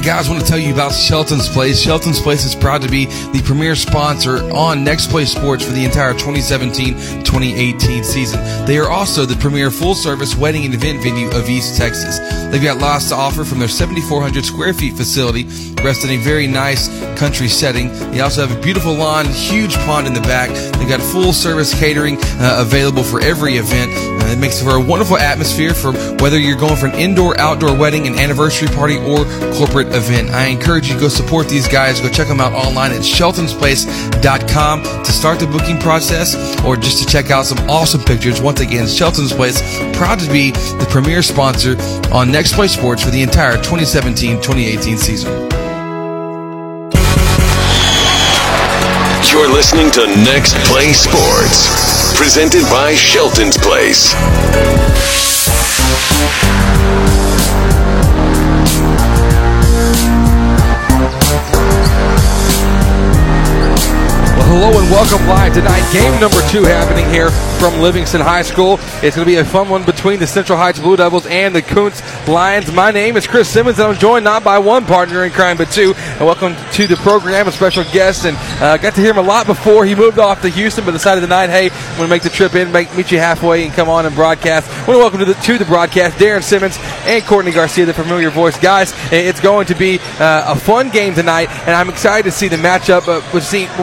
Hey guys, I want to tell you about Shelton's Place. Shelton's Place is proud to be the premier sponsor on Next Play Sports for the entire 2017-2018 season. They are also the premier full-service wedding and event venue of East Texas. They've got lots to offer from their 7,400 square feet facility, rest in a very nice country setting. They also have a beautiful lawn, huge pond in the back. They've got full-service catering uh, available for every event. Uh, it makes for a wonderful atmosphere for whether you're going for an indoor, outdoor wedding, an anniversary party, or corporate event. I encourage you to go support these guys. Go check them out online at sheltonsplace.com to start the booking process or just to check out some awesome pictures. Once again, Shelton's Place, proud to be the premier sponsor on Next Play Sports for the entire 2017-2018 season. You're listening to Next Play Sports, presented by Shelton's Place. Hello and welcome live tonight. Game number two happening here from Livingston High School. It's going to be a fun one between the Central Heights Blue Devils and the Kountze Lions. My name is Chris Simmons, and I'm joined not by one partner in crime, but two. And welcome to the program, a special guest. And uh, got to hear him a lot before he moved off to Houston, but decided tonight, hey, I'm going to make the trip in, make, meet you halfway, and come on and broadcast. I want to welcome to the, to the broadcast Darren Simmons and Courtney Garcia, the familiar voice. Guys, it's going to be uh, a fun game tonight, and I'm excited to see the matchup. Uh,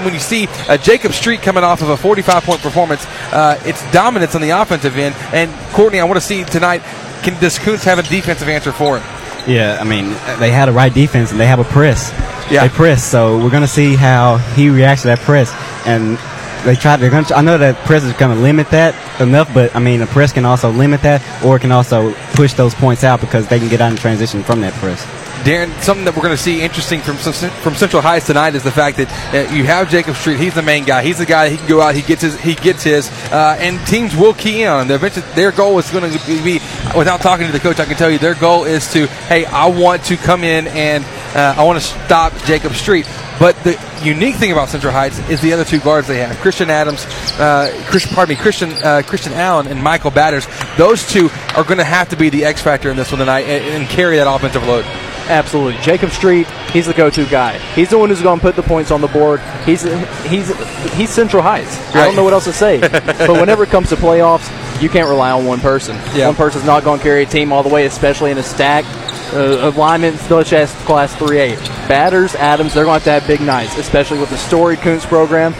when you see uh, Jacob Street coming off of a 45 point performance, uh, it's dominance on the offensive end. And Courtney, I want to see tonight can does Kountze have a defensive answer for it? Yeah, I mean they had a right defense and they have a press. Yeah, they press. So we're gonna see how he reacts to that press. And they try. They're gonna. I know that press is gonna limit that enough, but I mean the press can also limit that, or it can also push those points out because they can get out in transition from that press. Darren, something that we're going to see interesting from from Central Heights tonight is the fact that uh, you have Jacob Street. He's the main guy. He's the guy. He can go out. He gets his. He gets his. Uh, and teams will key in on him. Their goal is going to be. Without talking to the coach, I can tell you their goal is to. Hey, I want to come in and uh, I want to stop Jacob Street. But the unique thing about Central Heights is the other two guards they have: Christian Adams, uh, Christian, pardon me, Christian uh, Christian Allen, and Michael Batters. Those two are going to have to be the X factor in this one tonight and, and carry that offensive load. Absolutely. Jacob Street, he's the go-to guy. He's the one who's going to put the points on the board. He's he's he's Central Heights. Right. I don't know what else to say. but whenever it comes to playoffs, you can't rely on one person. Yeah. One person's not going to carry a team all the way, especially in a stack uh, of linemen such as Class 3A. Batters, Adams, they're going to have to have big nights, especially with the Story Kountze program.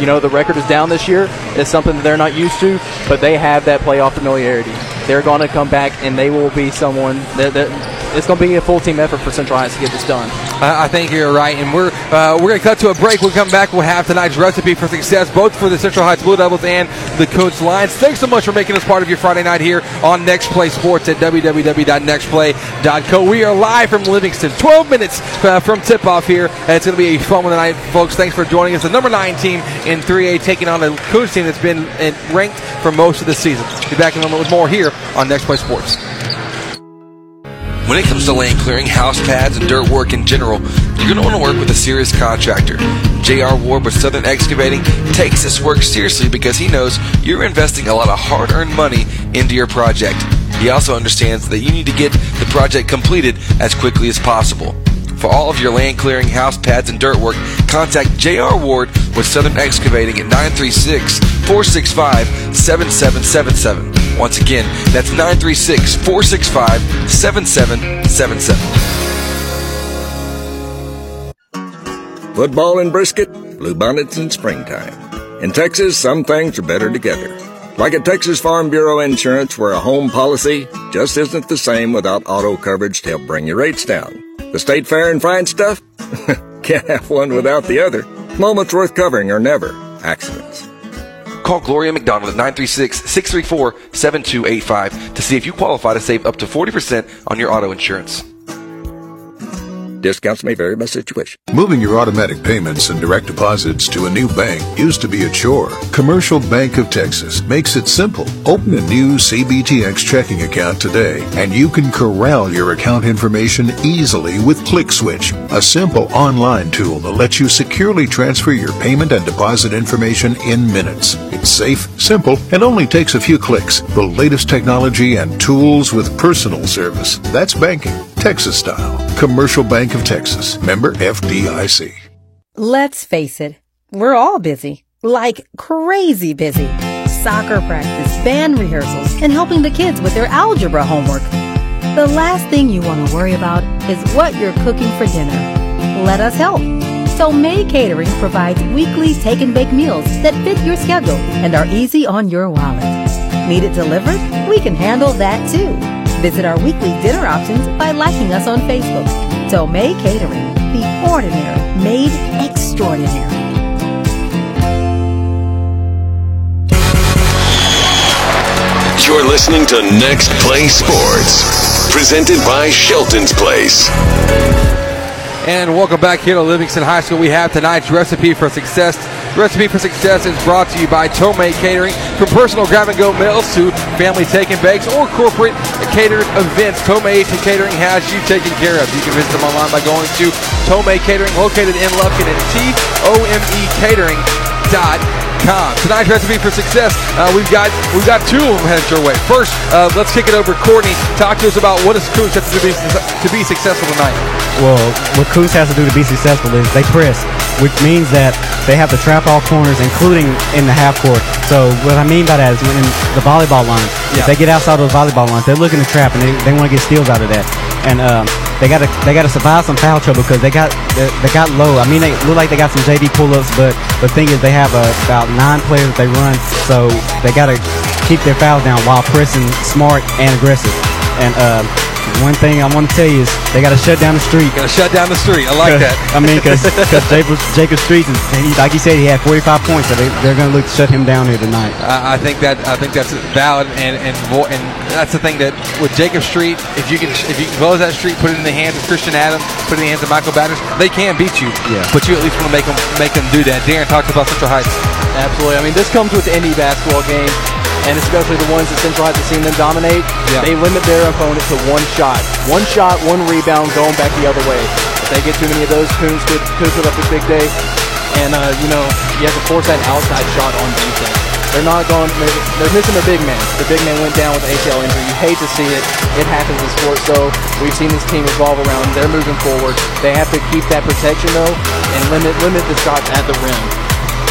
You know, the record is down this year. It's something that they're not used to, but they have that playoff familiarity. They're going to come back, and they will be someone that, that it's going to be a full team effort for Central Heights to get this done. I think you're right, and we're uh, we're going to cut to a break. We'll come back. We'll have tonight's recipe for success, both for the Central Heights Blue Devils and the Kountze Lions. Thanks so much for making us part of your Friday night here on Next Play Sports at www.nextplay.co. We are live from Livingston, 12 minutes uh, from tip off here. It's going to be a fun one tonight, folks. Thanks for joining us. The number nine team in 3A taking on a Kountze team that's been uh, ranked for most of the season. Be back in a moment with more here on Next Play Sports. When it comes to land clearing, house pads, and dirt work in general, you're going to want to work with a serious contractor. J.R. Ward with Southern Excavating takes this work seriously because he knows you're investing a lot of hard earned money into your project. He also understands that you need to get the project completed as quickly as possible. For all of your land clearing, house pads, and dirt work, contact J.R. Ward with Southern Excavating at 936 465 7777. Once again, that's 936 465 7777. Football and brisket, bluebonnets in springtime. In Texas, some things are better together. Like at Texas Farm Bureau Insurance, where a home policy just isn't the same without auto coverage to help bring your rates down. The state fair and fine stuff? Can't have one without the other. Moments worth covering are never accidents. Call Gloria McDonald at 936 634 7285 to see if you qualify to save up to 40% on your auto insurance. Discounts may vary by situation. Moving your automatic payments and direct deposits to a new bank used to be a chore. Commercial Bank of Texas makes it simple. Open a new CBTX checking account today, and you can corral your account information easily with ClickSwitch, a simple online tool that lets you securely transfer your payment and deposit information in minutes. It's safe, simple, and only takes a few clicks. The latest technology and tools with personal service. That's banking. Texas style. Commercial Bank of Texas. Member FDIC. Let's face it, we're all busy. Like crazy busy. Soccer practice, band rehearsals, and helping the kids with their algebra homework. The last thing you want to worry about is what you're cooking for dinner. Let us help. So May Catering provides weekly take and bake meals that fit your schedule and are easy on your wallet. Need it delivered? We can handle that too. Visit our weekly dinner options by liking us on Facebook. Tomei Catering, the ordinary made extraordinary. You're listening to Next Play Sports, presented by Shelton's Place. And welcome back here to Livingston High School. We have tonight's recipe for success. The recipe for success is brought to you by Tomei Catering. From personal grab and go meals to family take and bakes or corporate catered events, Tomei Catering has you taken care of. You can visit them online by going to Tomei Catering, located in Lufkin at T O M E Catering dot Tonight's recipe for success, uh, we've got we've got two of them headed your way. First, uh, let's kick it over to Courtney. Talk to us about what does Kountze have to do to be, to be successful tonight. Well, what Kountze has to do to be successful is they press, which means that they have to trap all corners, including in the half court. So what I mean by that is when in the volleyball lines, Yeah. if they get outside of the volleyball lines, they're looking to trap and they, they want to get steals out of that. And um, they got to they got to survive some foul trouble because they got they, they got low. I mean, they look like they got some JV pull-ups, but the thing is they have uh, about nine players they run, so they got to keep their fouls down while pressing smart and aggressive. And uh, one thing I want to tell you is they got to shut down the street. Got to shut down the street. I like that. I mean, because Jacob, Jacob Streets, is, he, like you said, he had 45 points, so they, they're going to look to shut him down here tonight. I, I think that I think that's valid, and and vo- and that's the thing that with Jacob Street, if you can if you can close that street, put it in the hands of Christian Adams, put it in the hands of Michael Batters, they can beat you. Yeah. But you at least want to make them make them do that. Darren talked about Central Heights. Absolutely. I mean, this comes with any basketball game, and especially the ones that Central have seen them dominate. Yeah. They limit their opponent to one shot. One shot, one rebound, going back the other way. If they get too many of those, Kountze could, could put up a big day. And, uh, you know, you have to force that outside shot on defense. They're not going, they're, they're missing their big man. The big man went down with ACL injury. You hate to see it. It happens in sports, though. We've seen this team evolve around. They're moving forward. They have to keep that protection, though, and limit limit the shots at the rim.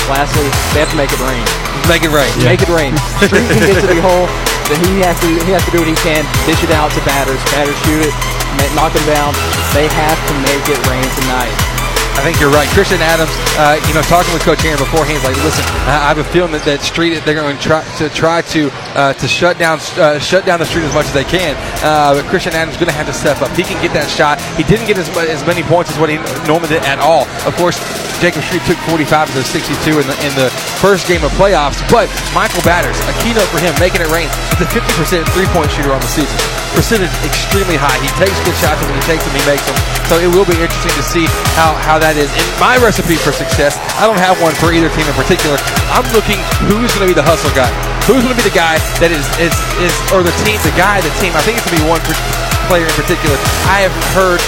Lastly, they have to make it rain. Make it rain. Make it rain. Street can get to the hole. Then he has to he has to do what he can. Dish it out to batters. Batters shoot it. Knock them down. They have to make it rain tonight. I think you're right. Christian Adams, uh, you know, talking with Coach Aaron beforehand, like, listen, I have a feeling that, that street they're going to try to try to uh, to shut down uh, shut down the street as much as they can. Uh, but Christian Adams is going to have to step up. He can get that shot. He didn't get as, as many points as what he normally did at all. Of course, Jacob Street took 45 to 62 in the in the first game of playoffs. But Michael Batters, a keynote for him, making it rain. He's a 50% three point shooter on the season. Percentage extremely high. He takes good shots, and when he takes them, he makes them. So it will be interesting to see how, how that is. And my recipe for success, I don't have one for either team in particular. I'm looking who's going to be the hustle guy. Who's going to be the guy that is, is, is or the team, the guy, the team. I think it's going to be one player in particular. I have heard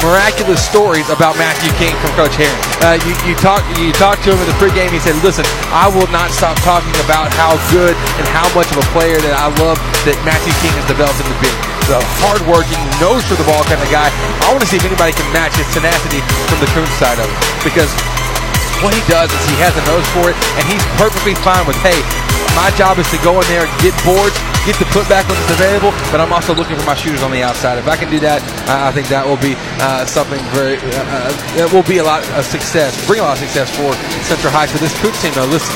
miraculous stories about Matthew King from Coach Herring. Uh, you, you talk you talked to him in the pregame. He said, "Listen, I will not stop talking about how good and how much of a player that I love that Matthew King has developed into being. The hardworking, nose for the ball kind of guy. I want to see if anybody can match his tenacity from the Kountze side of it because." What he does is he has a nose for it, and he's perfectly fine with, hey, my job is to go in there, and get boards, get the putback when it's available, but I'm also looking for my shooters on the outside. If I can do that, I think that will be uh, something very, uh, uh, that will be a lot of success, bring a lot of success for Central High. But this Kountze team, though, listen,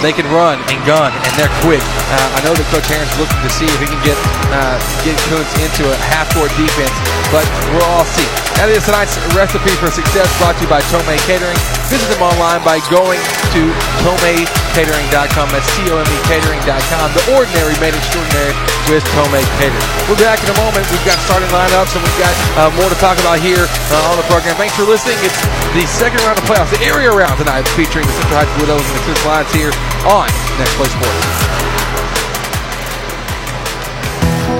they can run and gun, and they're quick. Uh, I know that Coach Herron's looking to see if he can get uh, get Kountze into a half-court defense, but we'll all see. That is tonight's recipe for success brought to you by Tomei Catering. Visit them online by going to tomeicatering.com. That's T-O-M-E catering.com. The ordinary made extraordinary with Tomei Catering. We'll be back in a moment. We've got starting lineups and we've got uh, more to talk about here uh, on the program. Thanks for listening. It's the second round of playoffs, the area round tonight, featuring the Central Heights Widows and the Kountze Lions here on Next Play Sports.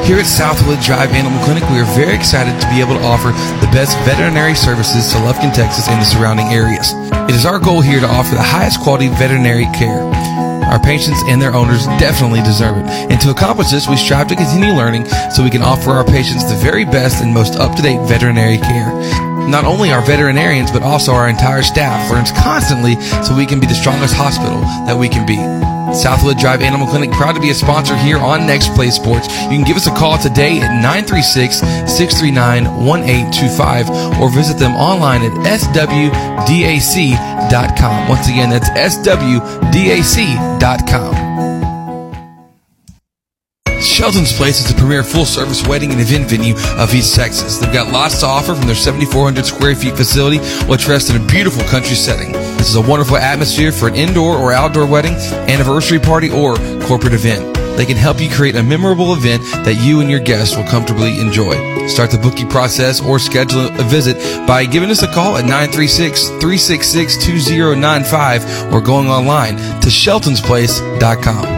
Here at Southwood Drive Animal Clinic, we are very excited to be able to offer the best veterinary services to Lufkin, Texas and the surrounding areas. It is our goal here to offer the highest quality veterinary care. Our patients and their owners definitely deserve it. And to accomplish this, we strive to continue learning so we can offer our patients the very best and most up-to-date veterinary care. Not only our veterinarians, but also our entire staff learns constantly so we can be the strongest hospital that we can be. Southwood Drive Animal Clinic, proud to be a sponsor here on Next Play Sports. You can give us a call today at 936 639 1825 or visit them online at swdac.com. Once again, that's swdac.com. Shelton's Place is the premier full service wedding and event venue of East Texas. They've got lots to offer from their 7,400 square feet facility, which rests in a beautiful country setting. This is a wonderful atmosphere for an indoor or outdoor wedding, anniversary party, or corporate event. They can help you create a memorable event that you and your guests will comfortably enjoy. Start the booking process or schedule a visit by giving us a call at 936 366 2095 or going online to sheltonsplace.com.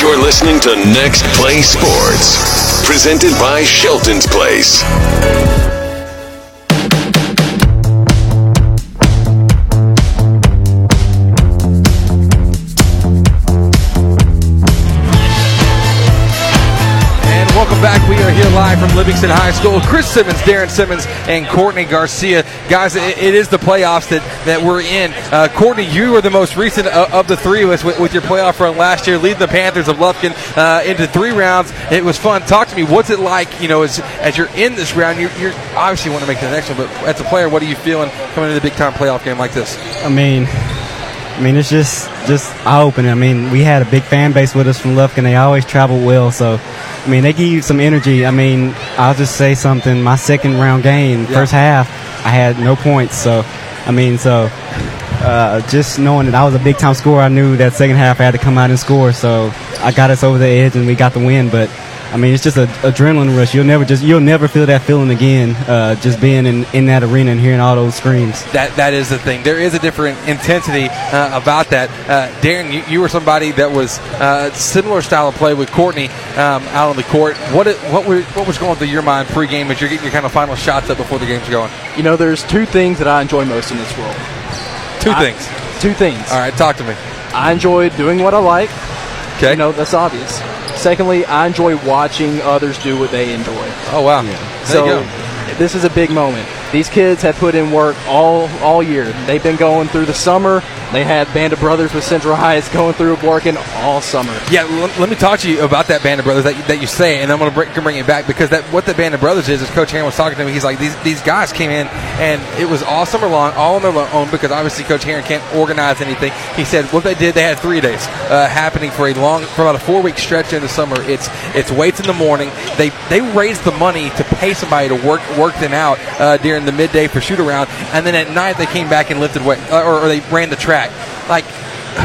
You're listening to Next Play Sports, presented by Shelton's Place. Welcome back. We are here live from Livingston High School. Chris Simmons, Darren Simmons, and Courtney Garcia. Guys, it, it is the playoffs that, that we're in. Uh, Courtney, you were the most recent of, of the three of us with, with, your playoff run last year, leading the Panthers of Lufkin uh, into three rounds. It was fun. Talk to me. What's it like, you know, as, as you're in this round? You're, you're obviously want to make the next one, but as a player, what are you feeling coming into the big time playoff game like this? I mean, I mean, it's just just eye opening. I mean, we had a big fan base with us from Lufkin. They always travel well, so I mean, they give you some energy. I mean, I'll just say something. My second round game, yeah. first half, I had no points. So, I mean, so uh, just knowing that I was a big time scorer, I knew that second half I had to come out and score. So I got us over the edge and we got the win. But I mean, it's just an adrenaline rush. You'll never just you'll never feel that feeling again. Uh, just being in, in that arena and hearing all those screams. That that is the thing. There is a different intensity uh, about that. Uh, Darren, you, you, were somebody that was uh, similar style of play with Courtney um, out on the court. What what were, what was going through your mind pregame as you're getting your kind of final shots up before the game's going? You know, there's two things that I enjoy most in this world. Two I, things. Two things. All right, talk to me. I enjoy doing what I like. Okay. You know, that's obvious. Secondly, I enjoy watching others do what they enjoy. Oh wow! Yeah. So this is a big moment. These kids have put in work all all year. They've been going through the summer. They had Band of Brothers with Central Heights going through working all summer. Yeah, l- let me talk to you about that Band of Brothers that that you say, and I'm going to bring, bring it back because that what the Band of Brothers is is Coach Heron was talking to me. He's like these these guys came in and it was all summer long, all on their own because obviously Coach Heron can't organize anything. He said what they did, they had three days uh, happening for a long for about a four week stretch in the summer. It's it's weights in the morning. They they raised the money to pay somebody to work work them out uh, during the midday for shoot around, and then at night they came back and lifted weight, uh, or, or they ran the track. Like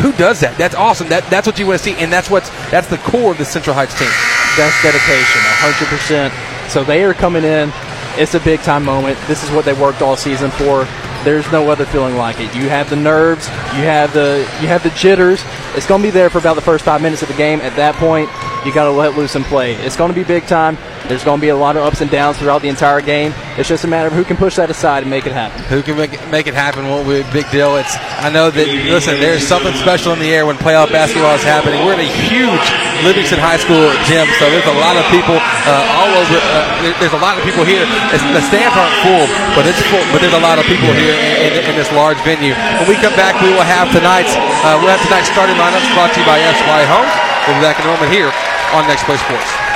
who does that? That's awesome. That that's what you want to see, and that's what's that's the core of the Central Heights team. That's dedication, hundred percent. So they are coming in. It's a big time moment. This is what they worked all season for. There's no other feeling like it. You have the nerves, you have the you have the jitters. It's going to be there for about the first five minutes of the game. At that point, you got to let loose and play. It's going to be big time. There's going to be a lot of ups and downs throughout the entire game. It's just a matter of who can push that aside and make it happen. Who can make it, make it happen won't big deal. It's I know that listen, there's something special in the air when playoff basketball is happening. We're in a huge Livingston High School gym, so there's a lot of people uh, all over. Uh, there's a lot of people here. It's, the stands aren't full, but it's full. But there's a lot of people here in, in, in this large venue. When we come back, we will have tonight's uh, we'll have tonight's starting lineups brought to you by SY Home. We'll be back in a moment here on Next Play Sports.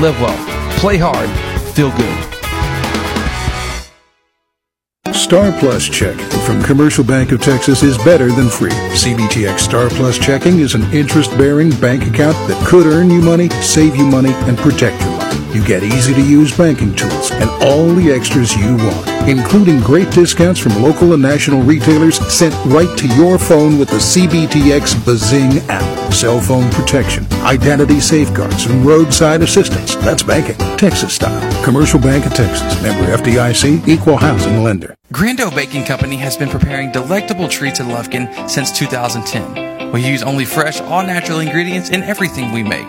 Live well, play hard, feel good. Star Plus checking from Commercial Bank of Texas is better than free. CBTX Star Plus checking is an interest bearing bank account that could earn you money, save you money, and protect money. You get easy to use banking tools and all the extras you want, including great discounts from local and national retailers sent right to your phone with the CBTX Bazing app. Cell phone protection, identity safeguards, and roadside assistance. That's banking, Texas style. Commercial Bank of Texas, member FDIC, equal housing lender. Grando Baking Company has been preparing delectable treats in Lufkin since 2010. We use only fresh, all natural ingredients in everything we make.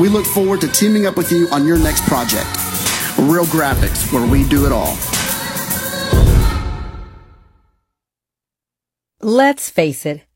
We look forward to teaming up with you on your next project. Real Graphics, where we do it all. Let's face it.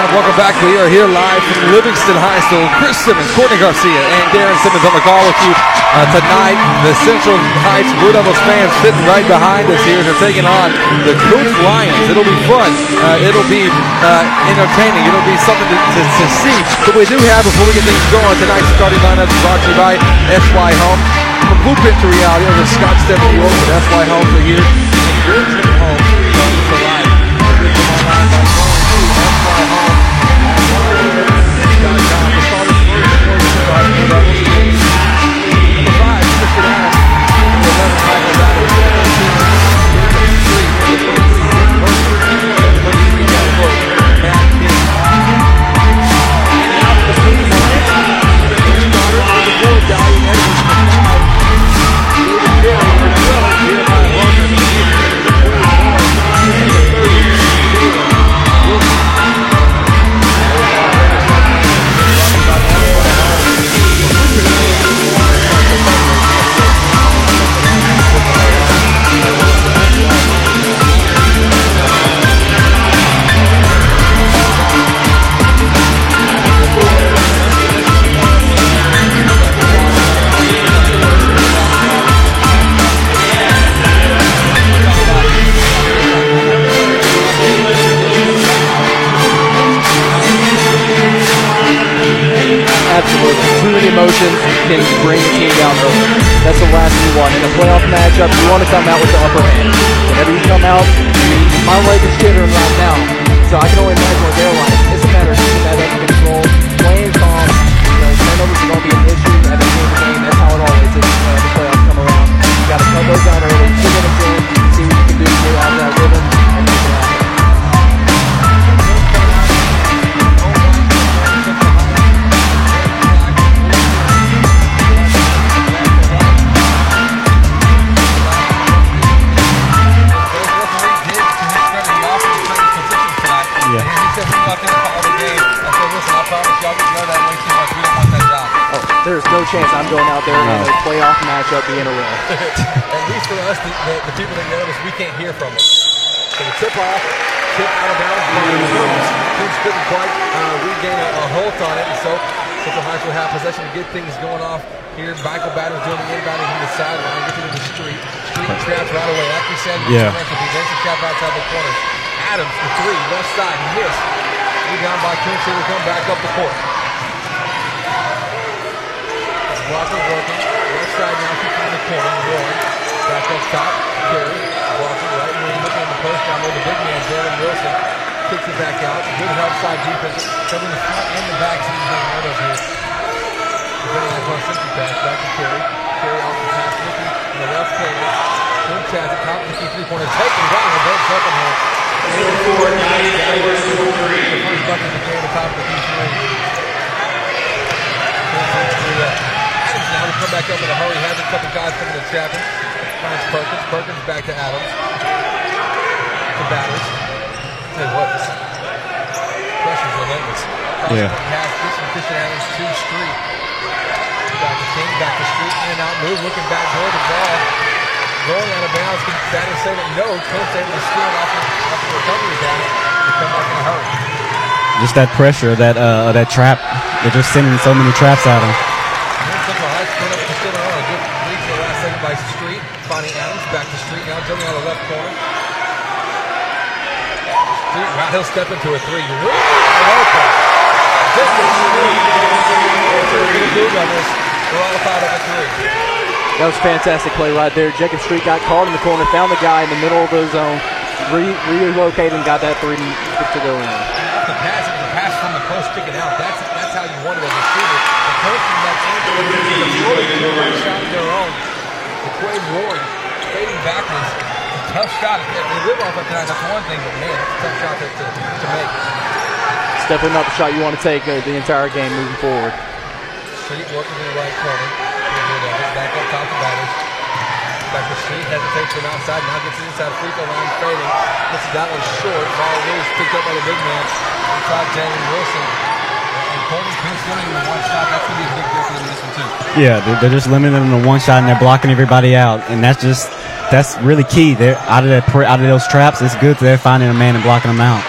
Welcome back. We are here live from Livingston High School. Chris Simmons, Courtney Garcia, and Darren Simmons on the call with you uh, tonight. The Central Heights Blue Devils fans sitting right behind us here. They're taking on the Kountze Lions. It'll be fun. Uh, it'll be uh, entertaining. It'll be something to, to, to, see. But we do have, before we get things going, tonight's starting lineup is brought to you by SY Home. From Blueprint to Reality over Scott Stephen New York with SY Home for here. Home. This from Christian to Street. Back to King, back to Street, in and out move, looking back door the ball. Going out of bounds. Can save it? No. Coach able to steal it off the, off the recovery down and come back in a hurry. Just that pressure, that uh, that trap. They're just sending so many traps at him. Central High split up to still on a good lead for the last second by Street. Finding Adams back to Street now, jumping out of the left corner. Street, wow, he'll step into a three. Open. That was fantastic play right there. Jacob Street got caught in the corner, found the guy in the middle of the zone, re- relocated and got that three to go in. The pass, the pass from the post kicking out. That's that's how you want it as a shooter. The post from that angle, the shot of their own. The Quay Ward fading backwards. Tough shot. They live off it tonight, that's one thing, but man, tough shot to, to, to make. It's definitely not the shot you want to take uh, the entire game moving forward. Street working in the right corner. Back up top of batters. Back to Street, hesitates from outside, now gets inside free throw line, fading. Gets that one short. Ball loose, picked up by the big man. Inside Jalen Wilson. And Coleman Prince limiting the one shot. That's going to be a big deal for in this one, too. Yeah, they're, they're just limiting them to one shot and they're blocking everybody out, and that's just that's really key. They're out of that out of those traps. It's good that they're finding a man and blocking them out.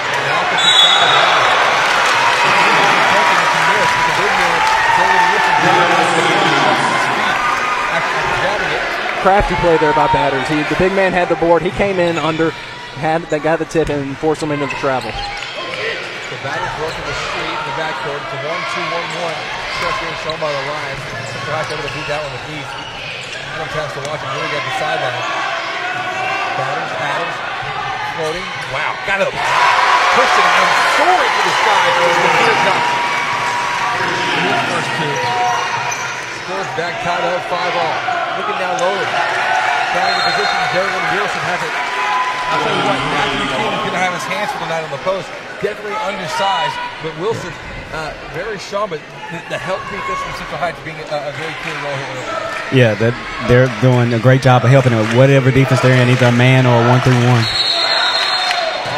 Crafty play there by batters. He, the big man had the board. He came in under, had they got the tip and forced him into the travel. The batters working the street in the backcourt. It's a 1 2 1 1. Stretch being shown by the line. High able to beat that one with ease. Adams has to watch him really get the sideline. Batters, Adams, floating. Wow, got up. Pushing and soaring to the sky for the clear cut. First two. Scores back tied up 5 all. Looking down low. Trying to position. Jalen Wilson has it. I'll tell you what, Matthew King couldn't have his hands for the night on the post. Definitely undersized, but Wilson uh, very strong. But the, the help defense from Central Heights being a, a very key role here. Yeah, that they're doing a great job of helping them. Whatever defense they're in, either a man or a one through one.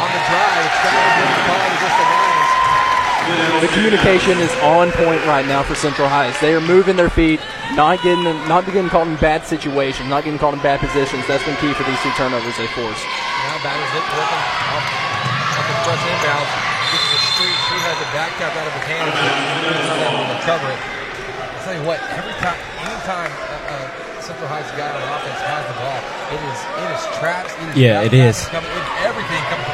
On the drive, trying to get the ball against the Lions. The communication is on point right now for Central Heights. They are moving their feet, not getting not getting caught in bad situations, not getting caught in bad positions. That's been key for these two turnovers they forced. Now batters it, working off, off the press inbounds. This is a street. Street has it back out out of his hands. He's not able to recover it. I'll tell you what, every time, anytime uh, uh, Central Heights guy on offense has the ball, it is it is traps. It is Yeah, it is. Coming, it, everything coming from every angle.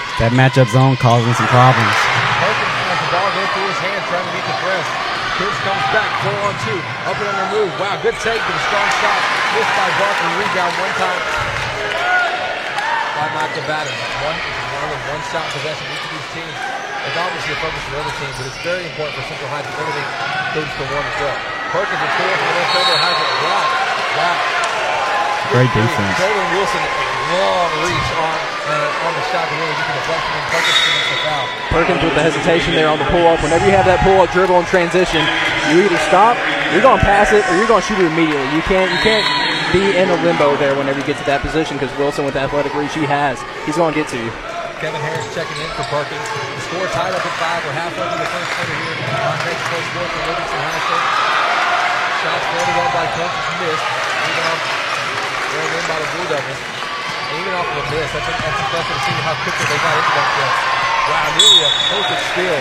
That matchup zone causing some problems. Perkins has the ball go through his hand, trying to beat the press. Kids comes back, four on two, up and under move. Wow, good take, but a strong shot. Missed by Barkley, rebound one time by Michael Batters. One, one of one shot possession each of these teams. It's obviously a focus for the other team, but it's very important for Central Heights that everything goes to one as well. Perkins is four from the left elbow, has it. Wow, wow. Great defense. Jalen Wilson, long reach on uh, on the shot to really get the deflection, and Perkins the foul. Perkins with the hesitation there on the pull up. Whenever you have that pull up dribble and transition, you either stop, you're going to pass it, or you're going to shoot it immediately. You can't you can't be in a limbo there whenever you get to that position because Wilson with the athletic reach he has, he's going to get to you. Kevin Harris checking in for Perkins. The score tied up at five. We're halfway through the first quarter here on next play sport for Livingston High State. Shots floated up by Coach missed. Rebound thrown in by the Blue Devils. Even off of a miss, that's, that's impressive to see how quickly they got into that press. Wow, nearly a perfect steal.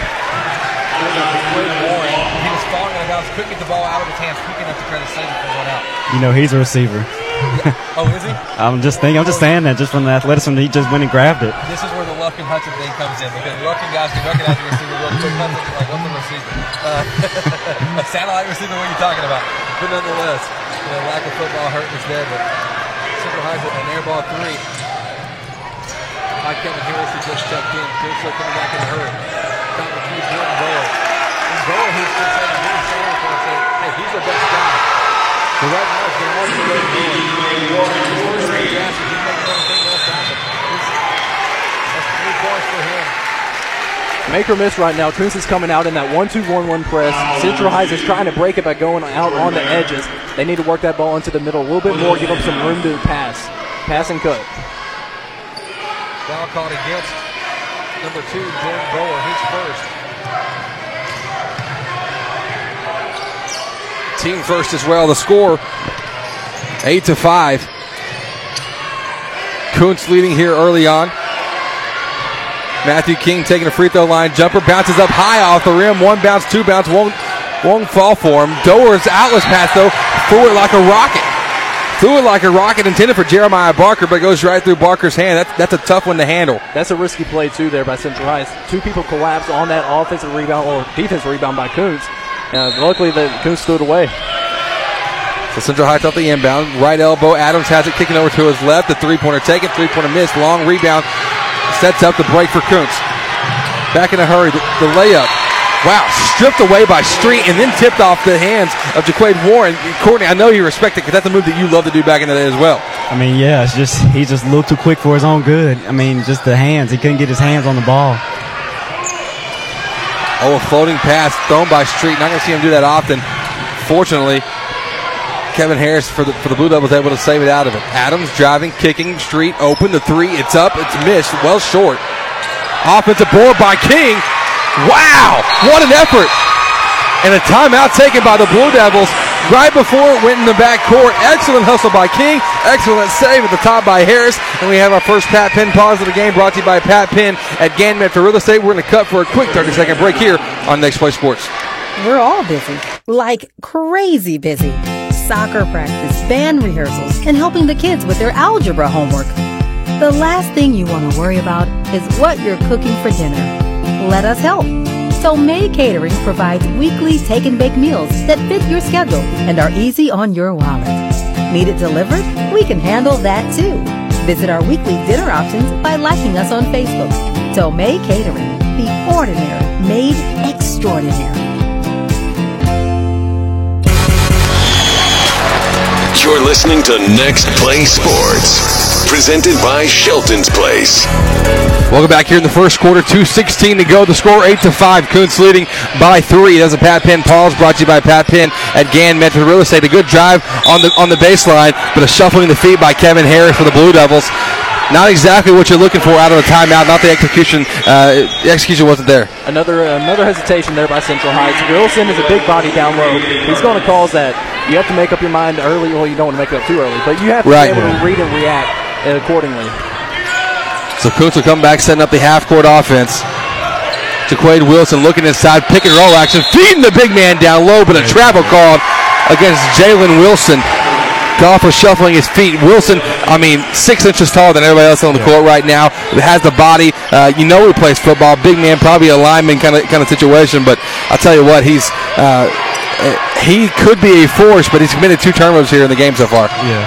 He was falling on bounds, couldn't get the ball out of his hands quick enough to try to save it from one out. You know, he's a receiver. oh, is he? I'm just thinking. I'm just saying that just from the athleticism, he just went and grabbed it. This is where the Lufkin Hudson thing comes in because Lufkin guys can recognize the receiver real quick. Hudson, like, what's the receiver? Uh, a satellite receiver, what are you talking about? But nonetheless, you know, lack of football hurt us there, but Central High's an air ball three. By Kevin Harris, who just checked in. Kinsler coming back in a hurry. Got the key, Jordan Boyle. And Boyle, who's been saying, really saying saying, hey, he's our best guy. The way forward. He's making everything else happen. That's three points for him. Make or miss right now. Kountze is coming out in that 1-2-1-1 press. Central Heights is trying to break it by going out on the edges. They need to work that ball into the middle a little bit more, give up some room to pass. Pass and cut. Foul called against number two, Jordan Bower, his first. Team first as well. The score eight to five. Kountze leading here early on. Matthew King taking a free throw line jumper, bounces up high off the rim. One bounce, two bounce, won't won't fall for him. Doer's outless pass though, threw it like a rocket. Threw it like a rocket intended for Jeremiah Barker, but goes right through Barker's hand. That's, that's a tough one to handle. That's a risky play, too, there by Central Heights. Two people collapse on that offensive rebound or defensive rebound by Kountze. Uh, luckily, the Kountze stood away. So Central Heights off the inbound. Right elbow. Adams has it kicking over to his left. The three pointer taken. Three pointer miss. Long rebound. Sets up the break for Kountze. Back in a hurry. The, the layup. Wow, stripped away by Street and then tipped off the hands of Jaquade Warren. Courtney, I know you respect it because that's a move that you love to do back in the day as well. I mean, yeah, it's just he's just a little too quick for his own good. I mean, just the hands. He couldn't get his hands on the ball. Oh, a floating pass thrown by Street. Not going to see him do that often. Fortunately, Kevin Harris for the for the Blue Devils able to save it out of it. Adams driving, kicking, Street open. The three, it's up, it's missed, well short. Offensive board by King. Wow, what an effort! And a timeout taken by the Blue Devils right before it went in the back court. Excellent hustle by King. Excellent save at the top by Harris. And we have our first Pat Penn pause of the game brought to you by Pat Penn at Gann Medford Real Estate. We're going to cut for a quick 30 second break here on Next Play Sports. We're all busy, like crazy busy. Soccer practice, band rehearsals, and helping the kids with their algebra homework. The last thing you want to worry about is what you're cooking for dinner. Let us help. So May Catering provides weekly take and bake meals that fit your schedule and are easy on your wallet. Need it delivered? We can handle that too. Visit our weekly dinner options by liking us on Facebook. So May Catering, the ordinary made extraordinary. You're listening to Next Play Sports, presented by Shelton's Place. Welcome back here in the first quarter. 2.16 to go. The score 8 to 5. Kountze leading by 3. That's a Pat Penn pause brought to you by Pat Penn at Gann Medford Real Estate. A good drive on the on the baseline, but a shuffling the feet by Kevin Harris for the Blue Devils. Not exactly what you're looking for out of the timeout. Not the execution. Uh, the execution wasn't there. Another another hesitation there by Central Heights. Wilson is a big body down low. He's going to cause that. You have to make up your mind early. Well, you don't want to make it up too early, but you have to Right. be able to read and react accordingly. So Kountze will come back, setting up the half court offense. To Quade Wilson looking inside, pick and roll action, feeding the big man down low, but a travel called against Jalen Wilson. Golfer shuffling his feet. Wilson, I mean, six inches taller than everybody else on the court right now. Has the body. Uh, you know he plays football. Big man, probably a lineman kind of kind of situation. But I'll tell you what, he's uh, he could be a force, but he's committed two turnovers here in the game so far. Yeah.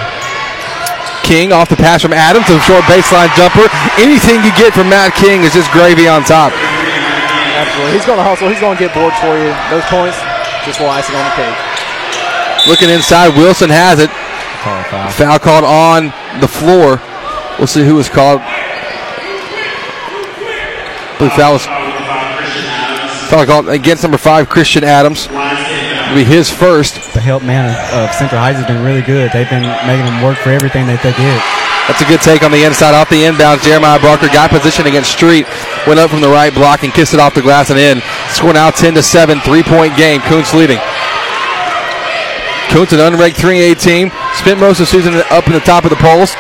King off the pass from Adams, a short baseline jumper. Anything you get from Matt King is just gravy on top. Absolutely. He's going to hustle. He's going to get boards for you. Those points, just will icing on the cake. Looking inside, Wilson has it. Call a foul. Foul called on the floor. We'll see who was called. I believe foul was foul called against number five, Christian Adams. It'll be his first. The help man of Central Heights has been really good. They've been making them work for everything that they get. That's a good take on the inside. Off the inbounds, Jeremiah Barker got position against Street. Went up from the right block and kissed it off the glass and in. Score now 10 to 7, three point game. Kountze leading. Kountze, an unranked 3A team. Spent most of the season up in the top of the polls.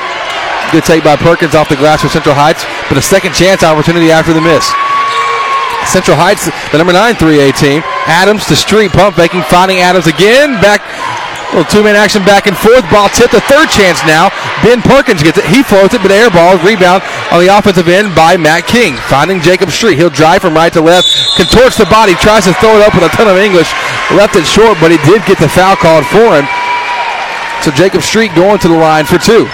Good take by Perkins off the glass for Central Heights, but a second chance opportunity after the miss. Central Heights, the number 9 3A team. Adams to Street, pump faking, finding Adams again. Back Little two-man action back and forth. Ball tipped. The third chance now. Ben Perkins gets it. He floats it, but air ball rebound on the offensive end by Matt King. Finding Jacob Street. He'll drive from right to left. Contorts the body. Tries to throw it up with a ton of English. Left it short, but he did get the foul called for him. So Jacob Street going to the line for two.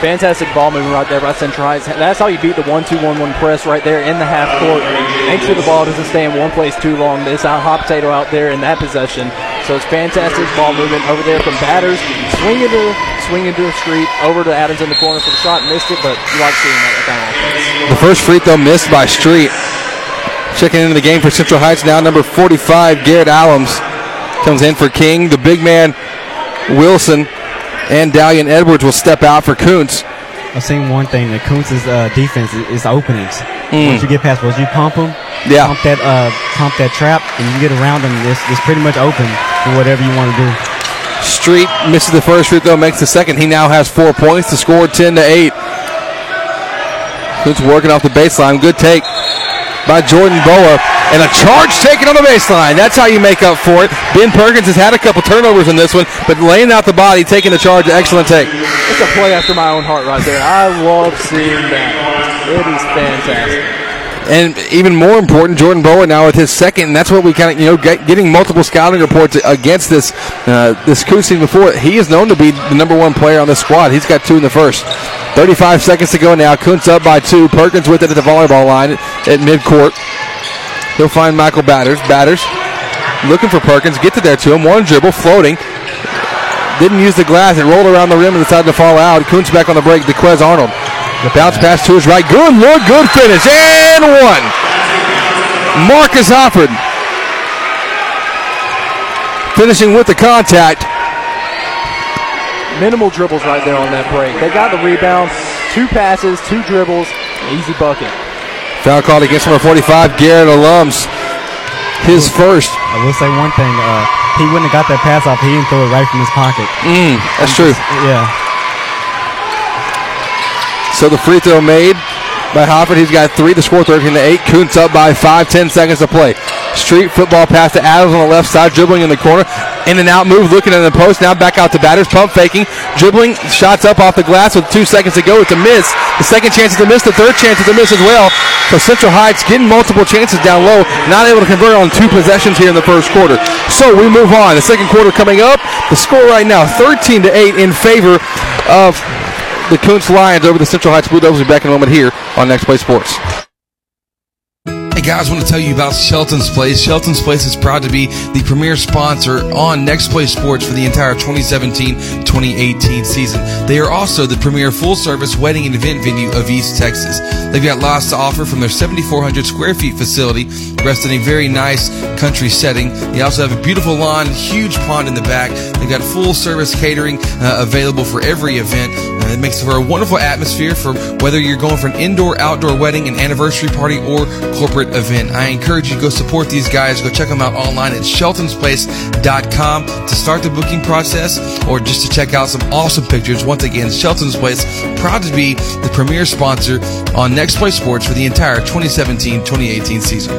Fantastic ball movement right there by Central Heights. That's how you beat the 1 2 1 1 press right there in the half court. Make sure the ball doesn't stay in one place too long. This out hot potato out there in that possession. So it's fantastic ball movement over there from batters. Swing into, swing into the street, over to Adams in the corner for the shot. Missed it, but you like seeing that kind of. The first free throw missed by Street. Checking into the game for Central Heights now, number 45, Garrett Allums comes in for King. The big man, Wilson, and Dalian Edwards will step out for Kountze. I've seen one thing that Kountze's uh, defense is, is openings. Mm. Once you get past those, you pump them, Yeah. pump that, uh, pump that trap, and you get around them. It's, it's pretty much open for whatever you want to do. Street misses the first free throw, makes the second. He now has four points to score 10 to 8. Kountze working off the baseline. Good take by Jordan Boa. And a charge taken on the baseline. That's how you make up for it. Ben Perkins has had a couple turnovers in this one, but laying out the body, taking the charge, excellent take. It's a play after my own heart right there. I love seeing that. It is fantastic. And even more important, Jordan Bowen now with his second, and that's what we kind of, you know, get, getting multiple scouting reports against this uh, this team before. He is known to be the number one player on this squad. He's got two in the first. 35 seconds to go now. Kountze up by two. Perkins with it at the volleyball line at midcourt. He'll find Michael Batters. Batters looking for Perkins. Gets it there to him. One dribble, floating. Didn't use the glass. It rolled around the rim and decided to fall out. Kountze back on the break. DeQuez Arnold. The bounce pass to his right. Good look. Good finish. And one. Marcus Hofford. Finishing with the contact. Minimal dribbles right there on that break. They got the rebound, two passes, two dribbles, easy bucket. Foul called against number 45, Garrett Alums. His first. I will say one thing. Uh, he wouldn't have got that pass off. He didn't throw it right from his pocket. Mm, that's true. Yeah. So the free throw made by Hofford. He's got three to score 13 to 8. Kountze up by five, 10 seconds to play. Street football pass to Adams on the left side, dribbling in the corner. In and out move, looking at the post. Now back out to batters, pump faking, dribbling, shots up off the glass with two seconds to go. It's a miss. The second chance is a miss. The third chance is a miss as well. So Central Heights getting multiple chances down low, not able to convert on two possessions here in the first quarter. So we move on. The second quarter coming up. The score right now, 13 to 8 in favor of the Kountze Lions over the Central Heights Blue Devils. We'll be back in a moment here on Next Play Sports. Guys, I want to tell you about Shelton's Place. Shelton's Place is proud to be the premier sponsor on Next Play Sports for the entire 2017-2018 season. They are also the premier full-service wedding and event venue of East Texas. They've got lots to offer from their 7,400 square feet facility, rest in a very nice country setting. They also have a beautiful lawn, huge pond in the back. They've got full-service catering uh, available for every event. Uh, it makes for a wonderful atmosphere for whether you're going for an indoor-outdoor wedding, an anniversary party, or corporate event. I encourage you to go support these guys. Go check them out online at sheltonsplace.com to start the booking process or just to check out some awesome pictures. Once again, Shelton's Place, proud to be the premier sponsor on Next Play Sports for the entire 2017-2018 season.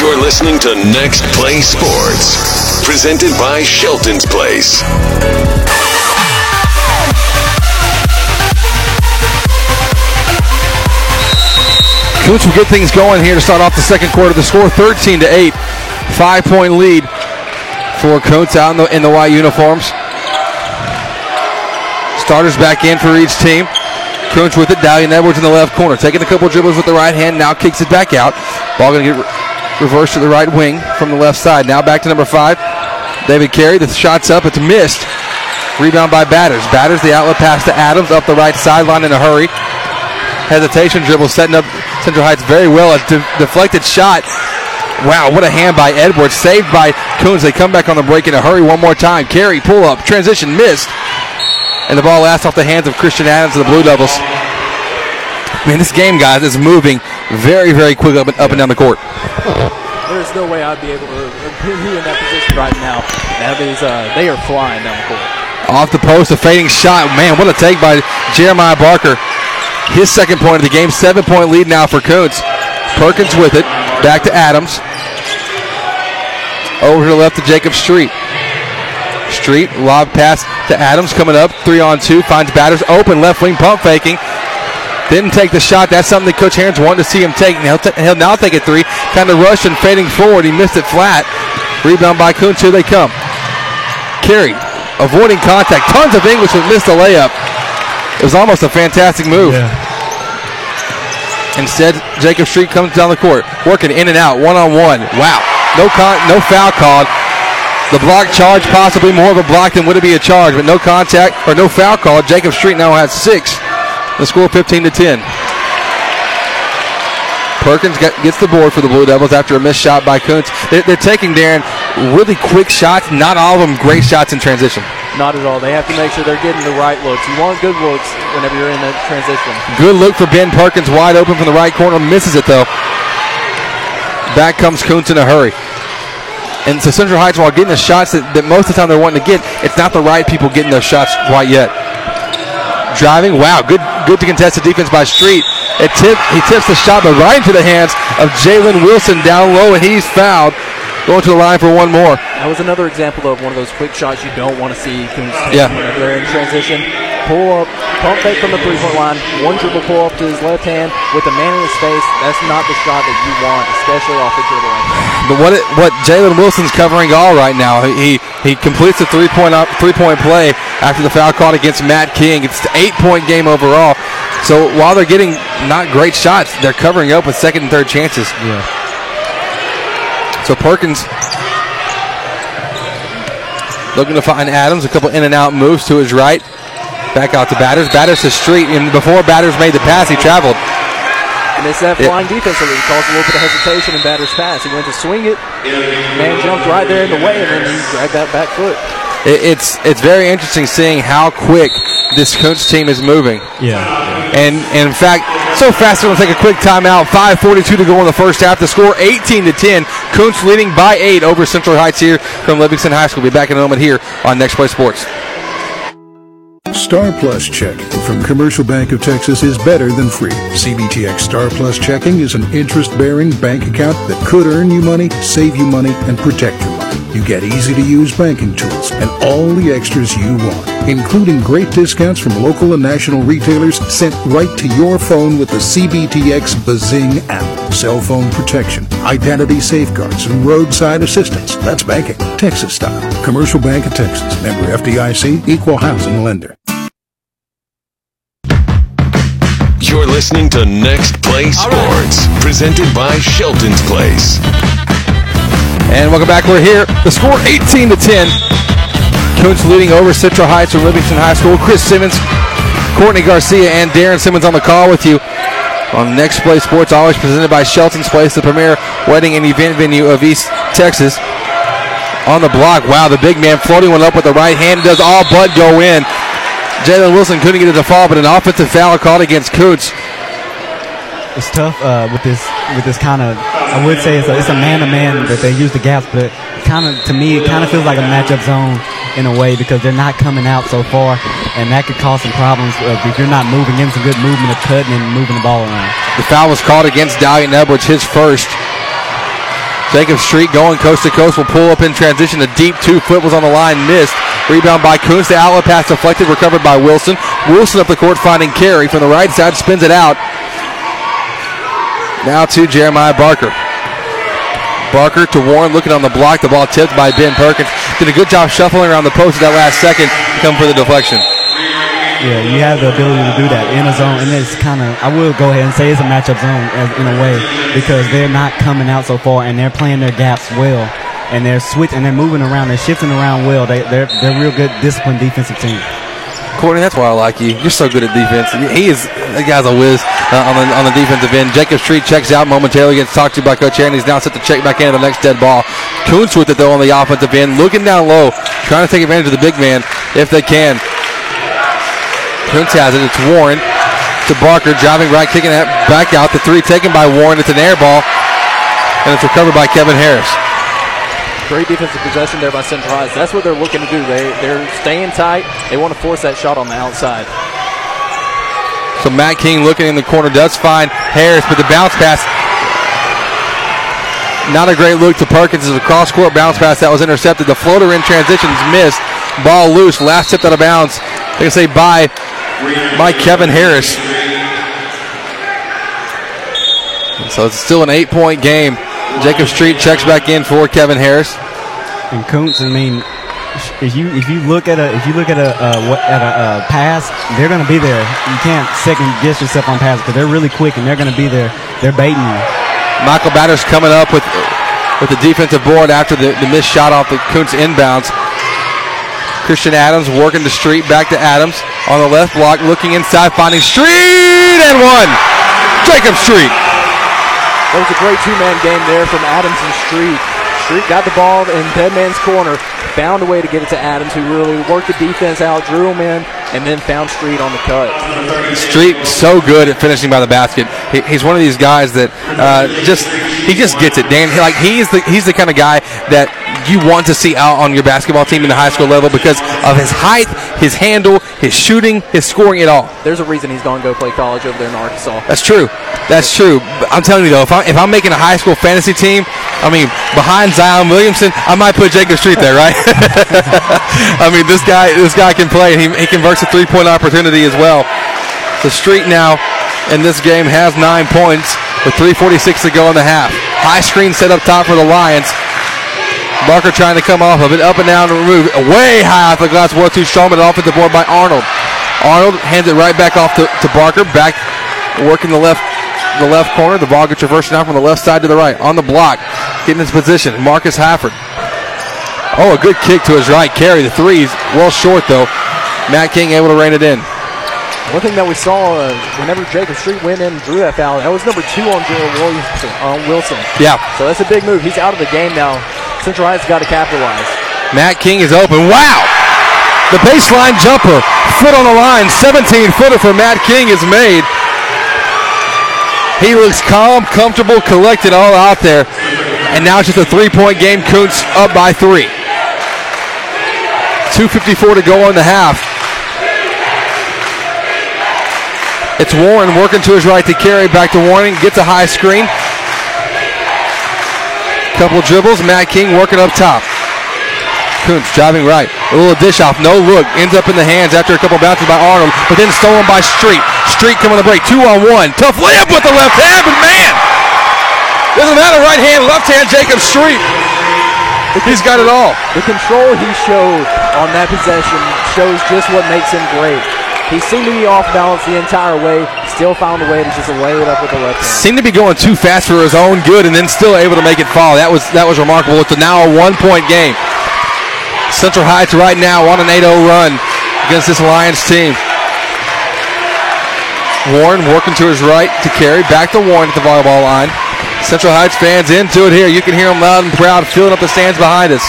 You're listening to Next Play Sports, presented by Shelton's Place. Kountze will get things going here to start off the second quarter. The score 13 to 8. Five point lead for Coates out in the, in the white uniforms. Starters back in for each team. Kountze with it. Dalian Edwards in the left corner. Taking a couple dribbles with the right hand. Now kicks it back out. Ball going to get re- reversed to the right wing from the left side. Now back to number five. David Carey. The shot's up. It's missed. Rebound by Batters. Batters the outlet pass to Adams up the right sideline in a hurry. Hesitation dribble setting up Central Heights very well. A de- deflected shot. Wow, what a hand by Edwards. Saved by Kountze. They come back on the break in a hurry one more time. Carey, pull up, transition, missed. and the ball lasts off the hands of Christian Adams of the Blue Devils. Man, this game, guys, is moving very, very quick up and, up and down the court. There's no way I'd be able to be in that position right now. That is, uh, they are flying down the court. Off the post, a fading shot. Man, what a take by Jeremiah Barker. His second point of the game, seven point lead now for Kountze. Perkins with it, back to Adams. Over to the left to Jacob Street. Street, lob pass to Adams coming up, three on two, finds batters open, left wing pump faking. Didn't take the shot. That's something that Coach Herons wanted to see him take. And he'll, t- he'll now take a three. Kind of rush and fading forward. He missed it flat. Rebound by Kountze. Here they come. Carey avoiding contact. Tons of English but missed the layup. It was almost a fantastic move. Yeah. Instead, Jacob Street comes down the court, working in and out, one on one. Wow. No con- no foul called. The block charge, possibly more of a block than would it be a charge, but no contact or no foul called. Jacob Street now has six. The score 15 to 10. Perkins get, gets the board for the Blue Devils after a missed shot by Kountze. They're, they're taking, Darren, really quick shots. Not all of them great shots in transition. Not at all. They have to make sure they're getting the right looks. You want good looks whenever you're in that transition. Good look for Ben Perkins, wide open from the right corner. Misses it, though. Back comes Kountze in a hurry. And so Central Heights, while getting the shots that, that most of the time they're wanting to get, it's not the right people getting those shots quite yet. Driving, wow, good good to contest the defense by Street. It tip, he tips the shot, but right into the hands of Jalen Wilson down low, and he's fouled. Going to the line for one more. That was another example of one of those quick shots you don't want to see Yeah. whenever they're in transition. Pull up, pump fake from the three point line, one dribble pull up to his left hand with a man in his face. That's not the shot that you want, especially off the dribble. But what it, what Jalen Wilson's covering all right now. He he completes a three point up three point play after the foul called against Matt King. It's an eight point game overall. So while they're getting not great shots, they're covering up with second and third chances. Yeah. So Perkins looking to find Adams. A couple in and out moves to his right. Back out to Batters. Batters to Street. And before Batters made the pass, he traveled. And it's that Yeah. flying defense that caused a little bit of hesitation in batter's pass. He went to swing it, man jumped right there in the way, and then he grabbed that back foot. It, it's it's very interesting seeing how quick this Kountze team is moving. Yeah. And, and in fact, so fast we're going to take a quick timeout. 5:42 to go in the first half. The score 18 to 10. Kountze leading by eight over Central Heights here from Livingston High School. We'll be back in a moment here on Next Play Sports. Star Plus checking from Commercial Bank of Texas is better than free. CBTX Star Plus checking is an interest-bearing bank account that could earn you money, save you money, and protect your money. You get easy-to-use banking tools and all the extras you want, including great discounts from local and national retailers sent right to your phone with the CBTX Bazing app. Cell phone protection, identity safeguards, and roadside assistance. That's banking, Texas style. Commercial Bank of Texas, member FDIC, equal housing lender. You're listening to Next Play Sports, presented by Shelton's Place. And welcome back. We're here. The score 18 to 10. Kountze leading over Central Heights from Livingston High School. Chris Simmons, Courtney Garcia, and Darren Simmons on the call with you on Next Play Sports, always presented by Shelton's Place, the premier wedding and event venue of East Texas. On the block, wow, the big man floating one up with the right hand does all but go in. Jalen Wilson couldn't get it to fall, but an offensive foul called against Kountze. It's tough uh, with this with this kind of. I would say it's a, it's a man-to-man that they use the gaps, but kind of to me it kind of feels like a matchup zone in a way because they're not coming out so far, and that could cause some problems uh, if you're not moving, getting some good movement of cutting and moving the ball around. The foul was called against Dalian Edwards, his first. Jacob Street going coast to coast will pull up in transition. A deep two foot was on the line, missed. Rebound by Kountze. The outlet pass deflected, recovered by Wilson. Wilson up the court finding Carey from the right side, spins it out. Now to Jeremiah Barker. Barker to Warren looking on the block. The ball tipped by Ben Perkins. Did a good job shuffling around the post at that last second. Come for the deflection. Yeah, you have the ability to do that in a zone, and it's kind of. I will go ahead and say it's a matchup zone as, in a way because they're not coming out so far, and they're playing their gaps well, and they're switching, and they're moving around, they're shifting around well. They, they're they're real good, disciplined defensive team. Courtney, that's why I like you. You're so good at defense. He is, that guy's a whiz uh, on, the, on the defensive end. Jacob Street checks out momentarily, gets talked to by Coach Aaron. He's now set to check back into the next dead ball. Kountze with it, though, on the offensive end, looking down low, trying to take advantage of the big man if they can. Kountze has it. It's Warren to Barker, driving right, kicking that back out. The three taken by Warren. It's an air ball, and it's recovered by Kevin Harris. Great defensive possession there by Central Heights. That's what they're looking to do. They they're staying tight. They want to force that shot on the outside. So Matt King looking in the corner does find Harris, but the bounce pass. Not a great look to Perkins. It's a cross court bounce pass that was intercepted. The floater in transition is missed. Ball loose. Last tipped out of bounds. They say bye by Kevin Harris. So it's still an eight point game. Jacob Street checks back in for Kevin Harris. And Kountze, I mean, if you if you look at a if you look at a uh, what, at a uh, pass, they're going to be there. You can't second guess yourself on pass because they're really quick and they're going to be there. They're baiting you. Michael Batters coming up with with the defensive board after the, the missed shot off the Kountze inbounds. Christian Adams working the street back to Adams on the left block, looking inside, finding Street and one. Jacob Street. That was a great two-man game there from Adams and Street. Street got the ball in dead man's corner, found a way to get it to Adams, who really worked the defense out, drew him in, and then found Street on the cut. Street so good at finishing by the basket. He, he's one of these guys that uh, just he just gets it. Dan, like he's the he's the kind of guy that you want to see out on your basketball team in the high school level because of his height, his handle, his shooting, his scoring, it all. There's a reason he's going to go play college over there in Arkansas. That's true. That's true. I'm telling you though, if I'm if I'm making a high school fantasy team, I mean behind Zion Williamson, I might put Jacob Street there, right? I mean this guy this guy can play and he, he converts a three point opportunity as well. The Street now in this game has nine points with 3:46 to go in the half. High screen set up top for the Lions. Barker trying to come off of it, up and down to remove, way high off the glass, was too strong, but off at the board by Arnold. Arnold hands it right back off to, to Barker, back working the left the left corner. The ball gets reversed now from the left side to the right. On the block, getting his position. Marcus Hafford. Oh, a good kick to his right. Carry the threes, well short though. Matt King able to rein it in. One thing that we saw uh, whenever Jacob Street went in and drew that foul, that was number two on Gerald Williamson, on Wilson. Yeah. So that's a big move. He's out of the game now. Central Heights got to capitalize. Matt King is open. Wow! The baseline jumper, foot on the line, 17 footer for Matt King is made. He looks calm, comfortable, collected all out there. And now it's just a three point game. Kountze up by three. 2.54 to go in the half. It's Warren working to his right to carry back to Warren. Gets a high screen. Couple dribbles. Matt King working up top. Kountze driving right. A little dish off. No look. Ends up in the hands after a couple bounces by Arnold, but then stolen by Street. Street coming to break. Two on one. Tough layup with the left hand, but man! Doesn't matter right hand, left hand, Jacob Street. He's got it all. The control he showed on that possession shows just what makes him great. He seemed to be off balance the entire way, still found a way to just lay it up with the left hand. Seemed to be going too fast for his own good and then still able to make it fall. That was that was remarkable. It's now a one-point game. Central Heights right now on an 8-0 run against this Lions team. Warren working to his right to carry. Back to Warren at the volleyball line. Central Heights fans into it here. You can hear them loud and proud filling up the stands behind us.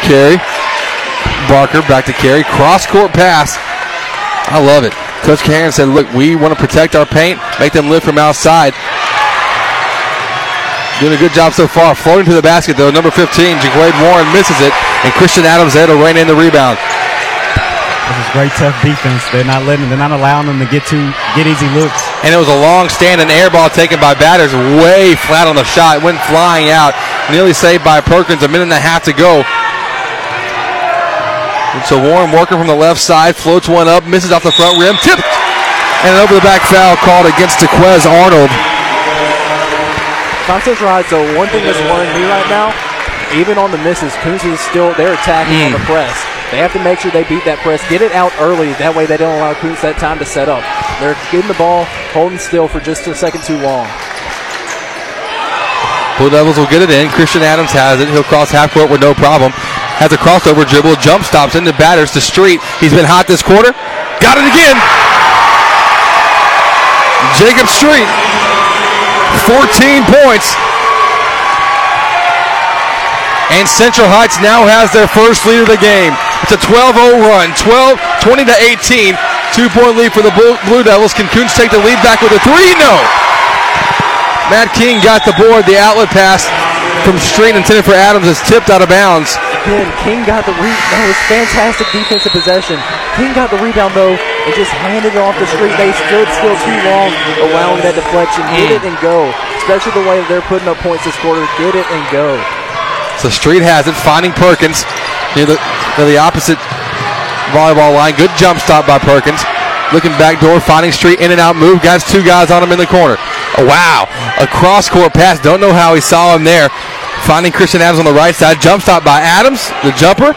Carey. Barker back to Carey. Cross court pass. I love it. Coach Karen said, look, we want to protect our paint, make them live from outside. Doing a good job so far. Floating to the basket, though. Number 15, Jaquade Warren misses it, and Christian Adams there to rein in the rebound. This is great tough defense. They're not letting, they're not allowing them to get to get easy looks. And it was a long standing and air ball taken by Batters, way flat on the shot. Went flying out, nearly saved by Perkins. A minute and a half to go. So Warren working from the left side, floats one up, misses off the front rim, tipped, and an over the back foul called against Dequez Arnold. Central Heights, so one thing that's worrying me right now, even on the misses, Kountze is still, they're attacking on the hmm. press. They have to make sure they beat that press, get it out early. That way they don't allow Kountze that time to set up. They're getting the ball, holding still for just a second too long. Blue Devils will get it in. Christian Adams has it. He'll cross half court with no problem. Has a crossover dribble, jump stops into batters to Street. He's been hot this quarter. Got it again. Jacob Street, 14 points. And Central Heights now has their first lead of the game. It's a 12-0 run. 12, 20 to 18. Two-point lead for the Blue Devils. Can Kountze take the lead back with a three? No. Matt King got the board. The outlet pass from Street intended for Adams is tipped out of bounds. Again, King got the rebound. That was fantastic defensive possession. King got the rebound though and just handed it off to street. They stood still too long, allowing that deflection. Get it and go. Especially the way that they're putting up points this quarter. Get it and go. So Street has it, finding Perkins near the, near the opposite volleyball line. Good jump stop by Perkins. Looking back door, finding Street in and out move. Guys, two guys on him in the corner. Oh, wow. A cross court pass. Don't know how he saw him there. Finding Christian Adams on the right side. Jump stop by Adams, the jumper.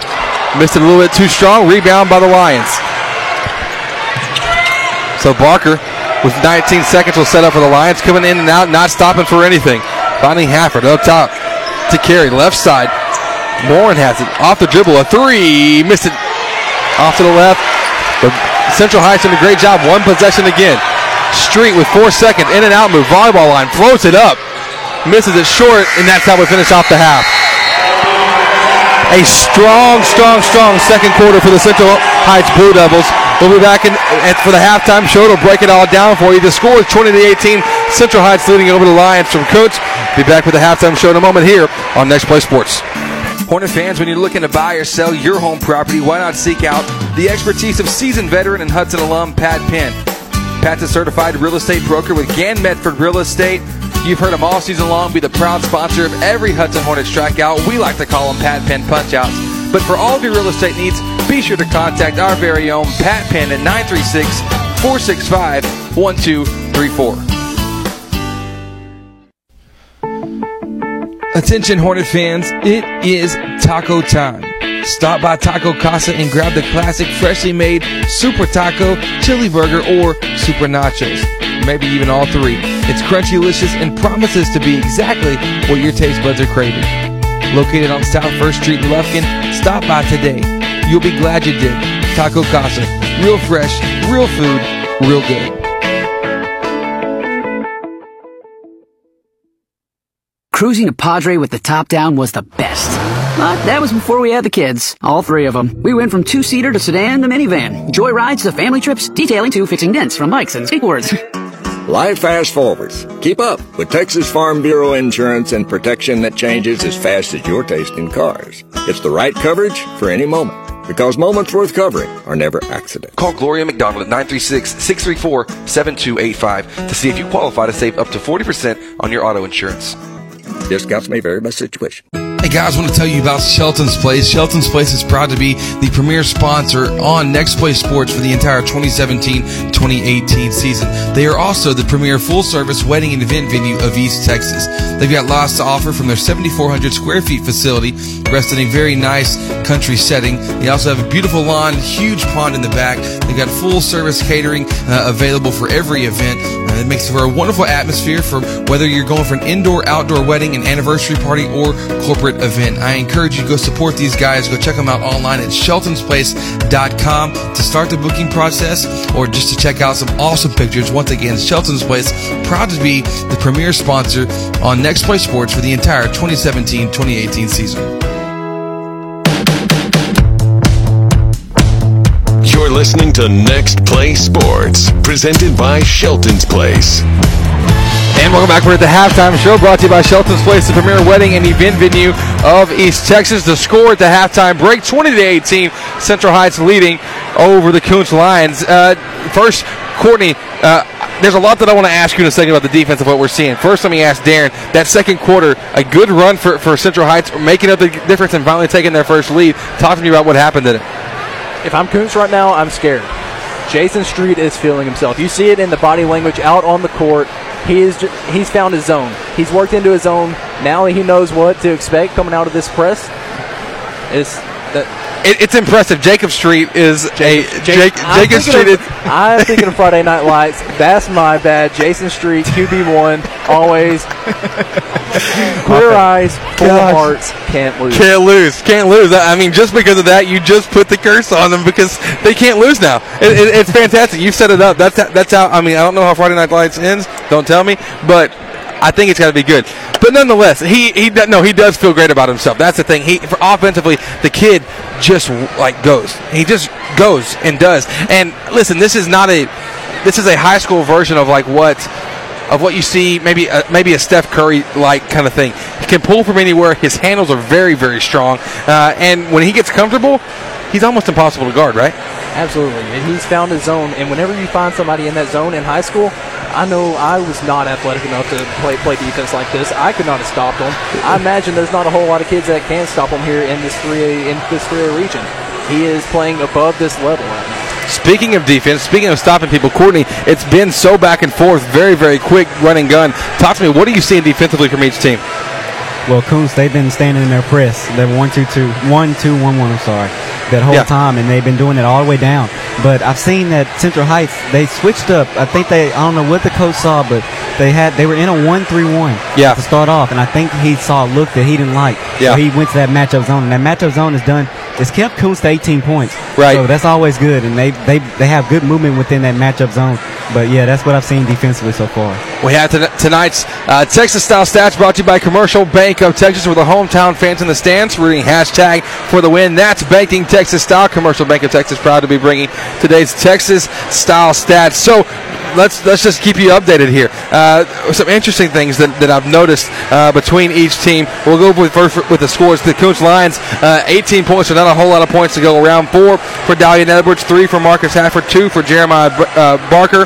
Missed it a little bit too strong. Rebound by the Lions. So Barker, with 19 seconds, will set up for the Lions. Coming in and out, not stopping for anything. Finding Hafford up top to carry. Left side. Morin has it. Off the dribble. A three. Missed it off to the left. But Central Heights doing a great job. One possession again. Street with four seconds. In and out move. Volleyball line. Floats it up. Misses it short. And that's how we finish off the half. A strong, strong, strong second quarter for the Central Heights Blue Devils. We'll be back in, for the halftime show to break it all down for you. The score is 20 to 18. Central Heights leading over the Lions from Coach. Be back with the halftime show in a moment here on Next Play Sports. Hornet fans, when you're looking to buy or sell your home property, why not seek out the expertise of seasoned veteran and Hudson alum Pat Penn? Pat's a certified real estate broker with Gann Medford Real Estate. You've heard them all season long be the proud sponsor of every Hudson Hornet strikeout. We like to call them Pat Penn punchouts. But for all of your real estate needs, be sure to contact our very own Pat Penn at 936 465 1234. Attention Hornet fans, it is taco time. Stop by Taco Casa and grab the classic freshly made Super Taco, Chili Burger, or Super Nachos. Maybe even all three. It's crunchy, delicious, and promises to be exactly what your taste buds are craving. Located on South 1st Street in Lufkin, stop by today. You'll be glad you did. Taco Casa. Real fresh, real food, real good. Cruising to Padre with the top down was the best. But that was before we had the kids, all three of them. We went from two-seater to sedan to minivan, joy rides to family trips, detailing to fixing dents from bikes and skateboards. Life fast forwards. Keep up with Texas Farm Bureau insurance and protection that changes as fast as your taste in cars. It's the right coverage for any moment. Because moments worth covering are never accidents. Call Gloria McDonald at 936 634 7285 to see if you qualify to save up to 40% on your auto insurance. Discounts may vary by situation. Guys, I want to tell you about Shelton's Place. Shelton's Place is proud to be the premier sponsor on Next Play Sports for the entire 2017-2018 season. They are also the premier full-service wedding and event venue of East Texas. They've got lots to offer from their 7,400 square feet facility, rest in a very nice country setting. They also have a beautiful lawn, huge pond in the back. They've got full-service catering uh, available for every event. Uh, it makes for a wonderful atmosphere for whether you're going for an indoor, outdoor wedding, an anniversary party, or corporate event. I encourage you to go support these guys. Go check them out online at sheltonsplace.com to start the booking process or just to check out some awesome pictures. Once again, Shelton's Place, proud to be the premier sponsor on Next Play Sports for the entire 2017-2018 season. Listening to Next Play Sports, presented by Shelton's Place. And welcome back. We're at the halftime show brought to you by Shelton's Place, the premier wedding and event venue of East Texas. The score at the halftime break 20 to 18. Central Heights leading over the Kountze Lions. Uh, first, Courtney, uh, there's a lot that I want to ask you in a second about the defense of what we're seeing. First, let me ask Darren that second quarter, a good run for, for Central Heights, making up the difference and finally taking their first lead. Talk to me about what happened in it. If I'm Kountze right now, I'm scared. Jason Street is feeling himself. You see it in the body language out on the court. He is he's found his zone. He's worked into his zone. Now he knows what to expect coming out of this press. Is that it, it's impressive. Jacob Street is Jacob, a Jake, Jacob Street. Of, is, I'm thinking of Friday Night Lights. That's my bad. Jason Street, QB one, always clear eyes, full Gosh. hearts, can't lose. Can't lose. Can't lose. I mean, just because of that, you just put the curse on them because they can't lose now. It, it, it's fantastic. You set it up. That's that's how. I mean, I don't know how Friday Night Lights ends. Don't tell me, but I think it's got to be good. But nonetheless, he he no he does feel great about himself. That's the thing. He for offensively, the kid just like goes. He just goes and does. And listen, this is not a this is a high school version of like what of what you see maybe a, maybe a Steph Curry like kind of thing. He can pull from anywhere. His handles are very very strong, uh, and when he gets comfortable, he's almost impossible to guard. Right? Absolutely, and he's found his zone. And whenever you find somebody in that zone in high school, I know I was not athletic enough to play play defense like this. I could not have stopped him. I imagine there's not a whole lot of kids that can stop him here in this 3A in this 3A region. He is playing above this level right now. Speaking of defense, speaking of stopping people, Courtney, it's been so back and forth, very, very quick running gun. Talk to me, what are you seeing defensively from each team? Well, Kountze, they've been standing in their press. They're one, two, two, one, two, one, one. I'm sorry, that whole Yeah. time, and they've been doing it all the way down. But I've seen that Central Heights they switched up. I think they I don't know what the coach saw, but they had they were in a one-three-one Yeah. to start off, and I think he saw a look that he didn't like. Yeah. So he went to that matchup zone, and that matchup zone is done. It's kept Kountze to 18 points. Right. So that's always good, and they they they have good movement within that matchup zone. But yeah, that's what I've seen defensively so far. We have ton- tonight's uh, Texas Style Stats brought to you by Commercial Bank of Texas, with the hometown fans in the stands rooting hashtag for the win. That's Banking Texas Style. Commercial Bank of Texas proud to be bringing today's Texas Style Stats. So let's let's just keep you updated here. Uh, some interesting things that, that I've noticed uh, between each team. We'll go with first with the scores. The Coach Lions, uh, 18 points, so not a whole lot of points to go around. Four for Dalian Edwards, three for Marcus Hafford, two for Jeremiah uh, Barker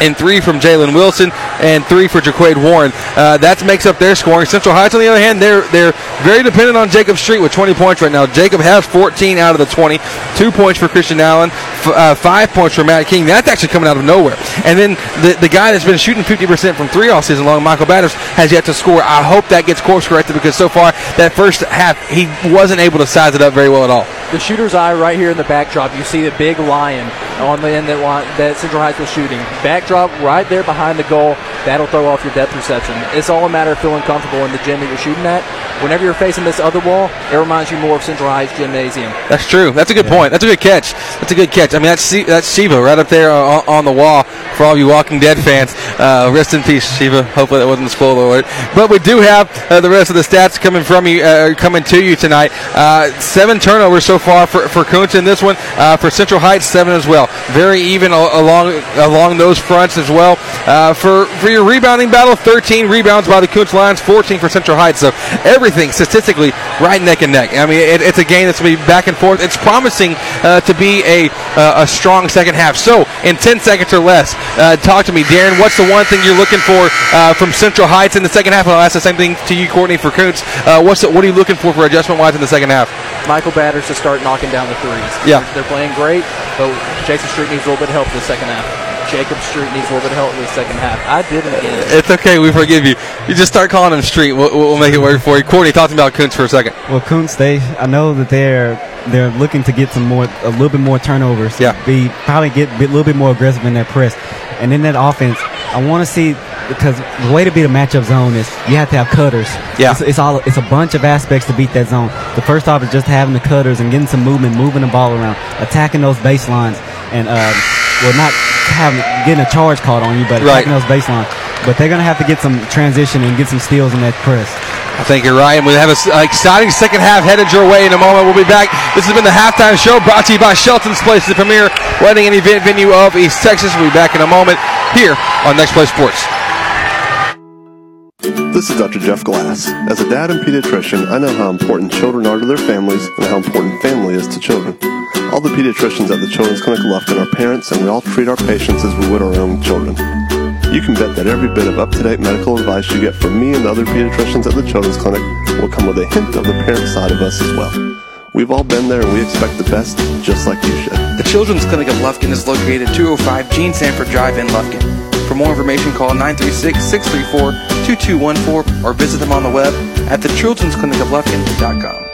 and three from Jalen Wilson, and three for Jaquade Warren. Uh, that makes up their scoring. Central Heights, on the other hand, they're they're very dependent on Jacob Street with 20 points right now. Jacob has 14 out of the 20, two points for Christian Allen, f- uh, five points for Matt King. That's actually coming out of nowhere. And then the the guy that's been shooting 50% from three all season long, Michael Batters, has yet to score. I hope that gets course corrected because so far that first half he wasn't able to size it up very well at all. The shooter's eye right here in the backdrop. You see the big lion on the end that that Central High School shooting. Backdrop right there behind the goal. That'll throw off your depth perception. It's all a matter of feeling comfortable in the gym that you're shooting at. Whenever you're facing this other wall, it reminds you more of Central Heights Gymnasium. That's true. That's a good point. That's a good catch. That's a good catch. I mean, that's that's Shiva right up there on, on the wall for all you Walking Dead fans. Uh, rest in peace, Shiva. Hopefully that wasn't a spoiler alert. But we do have uh, the rest of the stats coming from you, uh, coming to you tonight. Uh, seven turnovers so far for for Kountze in this one. Uh, for Central Heights, seven as well. Very even along along those fronts as well. Uh, for for your rebounding battle, 13 rebounds by the Kountze Lions, 14 for Central Heights. So everything statistically right neck and neck. I mean, it, it's a game that's going to be back and forth. It's promising uh, to be a uh, a strong second half. So in 10 seconds or less, uh, talk to me, Darren. What's the one thing you're looking for uh, from Central Heights in the second half? And I'll ask the same thing to you, Courtney, for Kountze. What's the, what are you looking for for adjustment wise in the second half? Michael Batters to start knocking down the threes. Yeah. They're, they're playing great, but Jason Street needs a little bit of help in the second half. Jacob Street needs a little bit of help in the second half. I didn't get it. It's okay. We forgive you. You just start calling him Street. We'll, we'll make it work for you. Courtney, talk to me about Kountze for a second. Well, Kountze, they I know that they're they're looking to get some more, a little bit more turnovers. Yeah. Be probably get a little bit more aggressive in that press, and in that offense, I want to see because the way to beat a matchup zone is you have to have cutters. Yeah. It's, it's all it's a bunch of aspects to beat that zone. The first off is just having the cutters and getting some movement, moving the ball around, attacking those baselines, and uh, well, not having getting a charge caught on you, but Right. attacking those baselines. But they're gonna have to get some transition and get some steals in that press. I think you're right. And we have an exciting second half headed your way in a moment. We'll be back. This has been the halftime show brought to you by Shelton's Place, the premier wedding and event venue of East Texas. We'll be back in a moment here on Next Play Sports. This is Dr. Jeff Glass. As a dad and pediatrician, I know how important children are to their families and how important family is to children. All the pediatricians at the Children's Clinic of Lufkin are parents, and we all treat our patients as we would our own children. You can bet that every bit of up-to-date medical advice you get from me and the other pediatricians at the Children's Clinic will come with a hint of the parent side of us as well. We've all been there and we expect the best, just like you should. The Children's Clinic of Lufkin is located at 205 Gene Sanford Drive in Lufkin. For more information, call 936-634-2214 or visit them on the web at thechildren'sclinicoflufkin.com.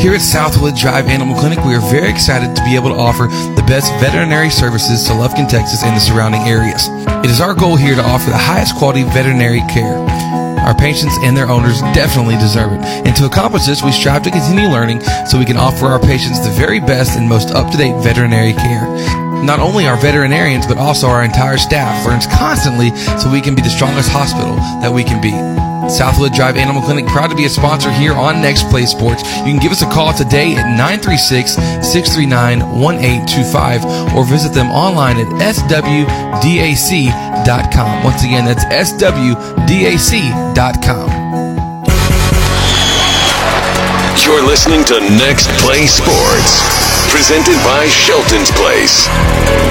Here at Southwood Drive Animal Clinic, we are very excited to be able to offer the best veterinary services to Lufkin, Texas and the surrounding areas. It is our goal here to offer the highest quality veterinary care. Our patients and their owners definitely deserve it. And to accomplish this, we strive to continue learning so we can offer our patients the very best and most up-to-date veterinary care. Not only our veterinarians, but also our entire staff learns constantly so we can be the strongest hospital that we can be. Southwood Drive Animal Clinic, proud to be a sponsor here on Next Play Sports. You can give us a call today at 936 639 1825 or visit them online at swdac.com. Once again, that's swdac.com. You're listening to Next Play Sports, presented by Shelton's Place.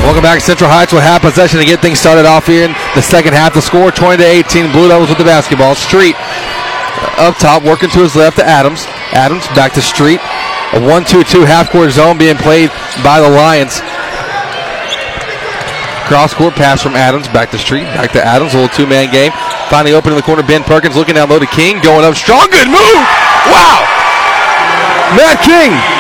Welcome back to Central Heights. We'll have possession to get things started off here in the second half. The score 20 to 18. Blue Devils with the basketball. Street uh, up top, working to his left to Adams. Adams back to Street. A 1 2 2 half court zone being played by the Lions. Cross court pass from Adams back to Street, back to Adams. A little two man game. Finally open in the corner. Ben Perkins looking down low to King, going up strong. Good move. Wow. Matt King.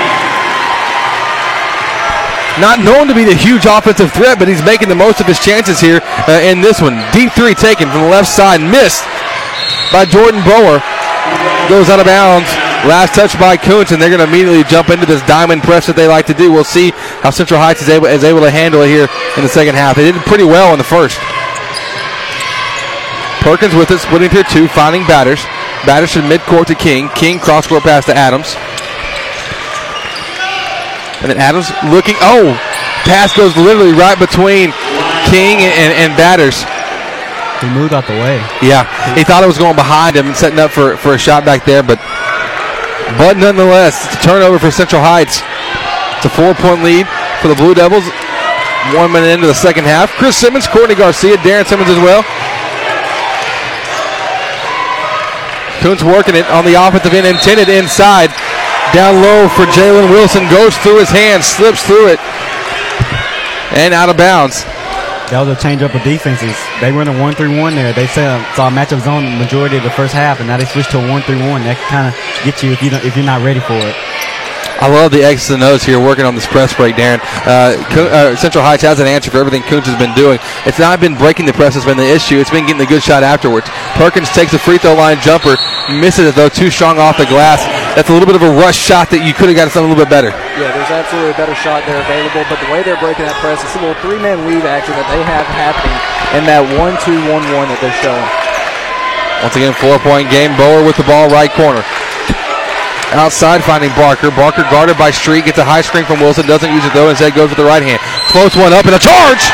Not known to be the huge offensive threat, but he's making the most of his chances here uh, in this one. Deep three taken from the left side, missed by Jordan Bower. Goes out of bounds. Last touch by Kountze, and they're going to immediately jump into this diamond press that they like to do. We'll see how Central Heights is able, is able to handle it here in the second half. They did pretty well in the first. Perkins with it, splitting through two, finding batters. Batters from midcourt to King. King cross court pass to Adams. And then Adams looking. Oh, pass goes literally right between King and, and, Batters. He moved out the way. Yeah, he thought it was going behind him and setting up for, for a shot back there, but but nonetheless, it's a turnover for Central Heights. It's a four point lead for the Blue Devils. One minute into the second half. Chris Simmons, Courtney Garcia, Darren Simmons as well. Kountze working it on the offensive end, intended inside. Down low for Jalen Wilson. Goes through his hands, slips through it, and out of bounds. That was a change up of defenses. They were in a 1 3 1 there. They saw, saw a matchup zone the majority of the first half, and now they switched to a 1 3 1. That can kind of get you if, you if you're not ready for it. I love the X's and O's here working on this press break, Darren. Uh, uh, Central Heights has an answer for everything Kountze has been doing. It's not been breaking the press has been the issue. It's been getting the good shot afterwards. Perkins takes a free throw line jumper, misses it though, too strong off the glass. That's a little bit of a rush shot that you could have got something a little bit better. Yeah, there's absolutely a better shot there available, but the way they're breaking that press, it's a little three-man weave action that they have happening in that one-two-one-one that they're showing. Once again, four-point game. Bower with the ball, right corner. Outside finding Barker. Barker guarded by Street. Gets a high screen from Wilson. Doesn't use it though. Instead goes with the right hand. Floats one up and a charge.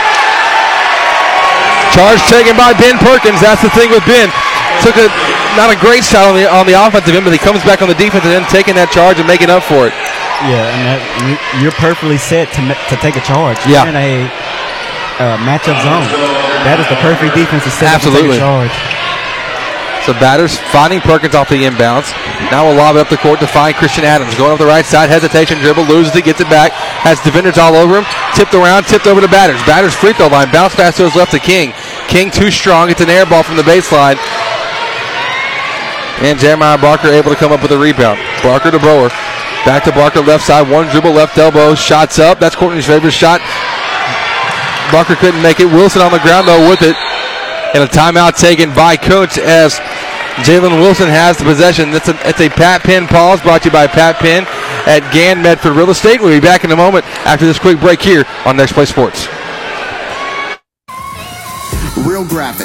Charge taken by Ben Perkins. That's the thing with Ben. Took a not a great shot on the on the offensive end, but he comes back on the defensive end, taking that charge and making up for it. Yeah, and that, you're perfectly set to to take a charge. Yeah. You're in a uh, matchup zone. That is the perfect defense to set Absolutely. to take a charge. So batters finding Perkins off the inbounds. Now we'll lob it up the court to find Christian Adams. Going up the right side, hesitation dribble, loses it, gets it back. Has defenders all over him. Tipped around, tipped over to Batters. Batters free throw line, bounce pass to his left to King. King too strong, gets an air ball from the baseline. And Jeremiah Barker able to come up with a rebound. Barker to Bower. Back to Barker, left side, one dribble, left elbow, shots up. That's Courtney's favorite shot. Barker couldn't make it. Wilson on the ground though with it. And a timeout taken by Coach as Jalen Wilson has the possession. That's a, it's a Pat Penn pause brought to you by Pat Penn at Gann Medford Real Estate. We'll be back in a moment after this quick break here on Next Play Sports. Real Graphics,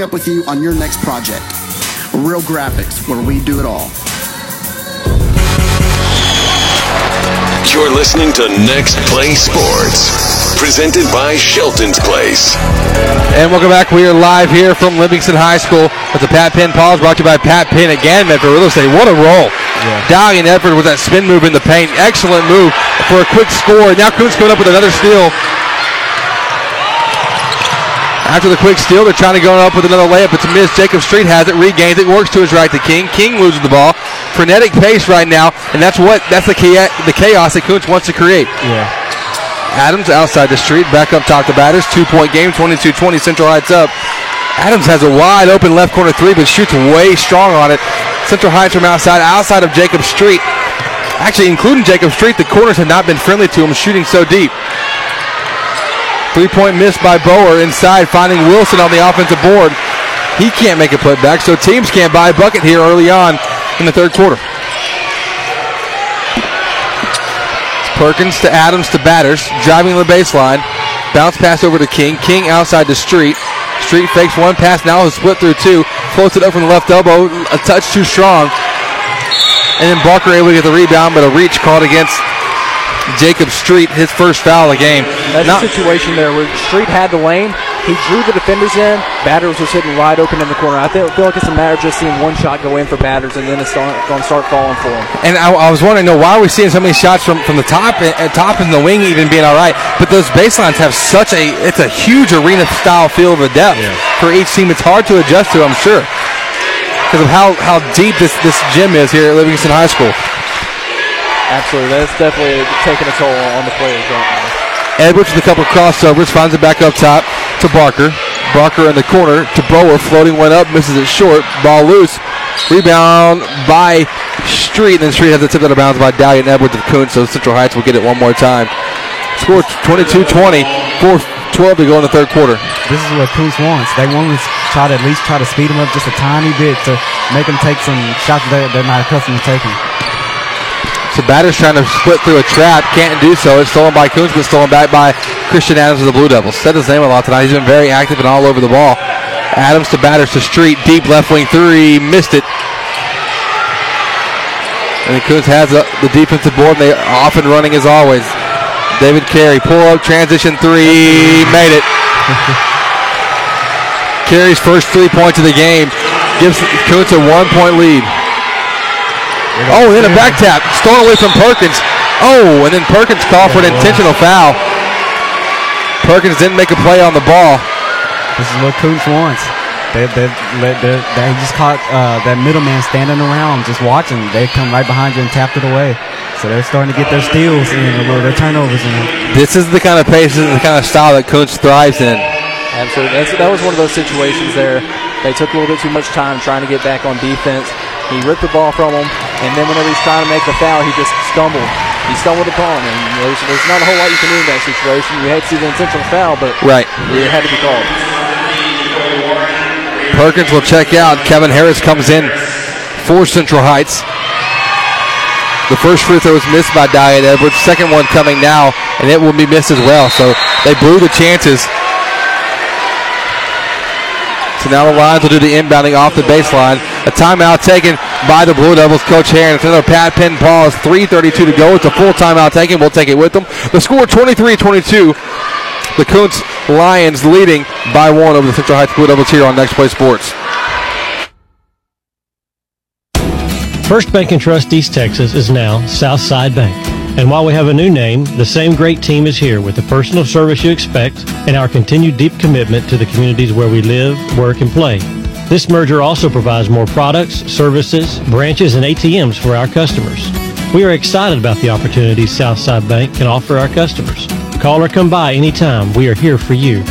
up with you on your next project. Real Graphics, where we do it all. You're listening to Next Play Sports, presented by Shelton's Place. And welcome back. We are live here from Livingston High School with the Pat Penn pause brought to you by Pat Penn again, Medford Real Estate. What a roll. Dalian Edwards with that spin move in the paint. Excellent move for a quick score. Now Kountze coming up with another steal. After the quick steal, they're trying to go up with another layup. It's missed. Jacob Street has it, regains it, works to his right to King. King loses the ball. Frenetic pace right now, and that's what that's the chaos, the chaos that Kountze wants to create. Yeah. Adams outside the street, back up top to batters. Two point game, 22 20. Central Heights up. Adams has a wide open left corner three, but shoots way strong on it. Central Heights from outside, outside of Jacob Street. Actually, including Jacob Street, the corners have not been friendly to him, shooting so deep. Three point miss by Bower inside, finding Wilson on the offensive board. He can't make a putback, so teams can't buy a bucket here early on in the third quarter. Perkins to Adams to batters, driving the baseline. Bounce pass over to King. King outside the street. Street fakes one pass, now has split through two. Floats it up from the left elbow, a touch too strong. And then Barker able to get the rebound, but a reach called against Jacob Street, his first foul of the game. That's Not, a situation there where Street had the lane. He drew the defenders in. Batters was hitting wide open in the corner. I feel, feel like it's a matter of just seeing one shot go in for batters, and then it's going to start falling for him. And I, I, was wondering, you know, why are we seeing so many shots from, from the top, and, uh, top and the wing even being all right? But those baselines have such a it's a huge arena style feel of a depth yeah. for each team. It's hard to adjust to, I'm sure, because of how, how deep this, this gym is here at Livingston High School. Absolutely, that's definitely taking a toll on the players right now. Edwards with a couple of crossovers, finds it back up top to Barker. Barker in the corner to Bower, floating one up, misses it short. Ball loose. Rebound by Street, and then Street has it tipped out of bounds by Dalian Edwards of Kountze, so Central Heights will get it one more time. Score 22-20, 4-12 to go in the third quarter. This is what Kountze wants. They want to try to at least try to speed them up just a tiny bit to make them take some shots that they're not accustomed to taking. So Batter's trying to split through a trap. Can't do so. It's stolen by Kountze, but stolen back by Christian Adams of the Blue Devils. Said his name a lot tonight. He's been very active and all over the ball. Adams to Batters to Street. Deep left wing three. Missed it. And Kountze has a, the defensive board, and they off and running as always. David Carey, pull up, transition three, made it. Carey's first three points of the game gives Kountze a one point lead. Oh, and then a back tap. Stolen away from Perkins. Oh, and then Perkins called for an intentional foul. Perkins didn't make a play on the ball. This is what Kountze wants. They, they, they, they just caught uh, that middleman standing around, just watching. They come right behind you and tapped it away. So they're starting to get their steals in, their turnovers in. This is the kind of pace, this is the kind of style that Kountze thrives in. Absolutely. That's, that was one of those situations there. They took a little bit too much time trying to get back on defense. He ripped the ball from him, and then whenever he's trying to make the foul, he just stumbled. He stumbled upon him. There's, there's not a whole lot you can do in that situation. You had to see the intentional foul, but right. it had to be called. Perkins will check out. Kevin Harris comes in for Central Heights. The first free throw was missed by Dalian Edwards. Second one coming now, and it will be missed as well. So they blew the chances so now the Lions will do the inbounding off the baseline. A timeout taken by the Blue Devils. Coach Heron. It's another Pat Penn pause. 3.32 to go. It's a full timeout taken. We'll take it with them. The score 23 22. The Kountze Lions leading by one over the Central Heights Blue Devils here on Next Play Sports. First Bank and Trust East Texas is now Southside Bank. And while we have a new name, the same great team is here with the personal service you expect and our continued deep commitment to the communities where we live, work, and play. This merger also provides more products, services, branches, and ATMs for our customers. We are excited about the opportunities Southside Bank can offer our customers. Call or come by anytime. We are here for you.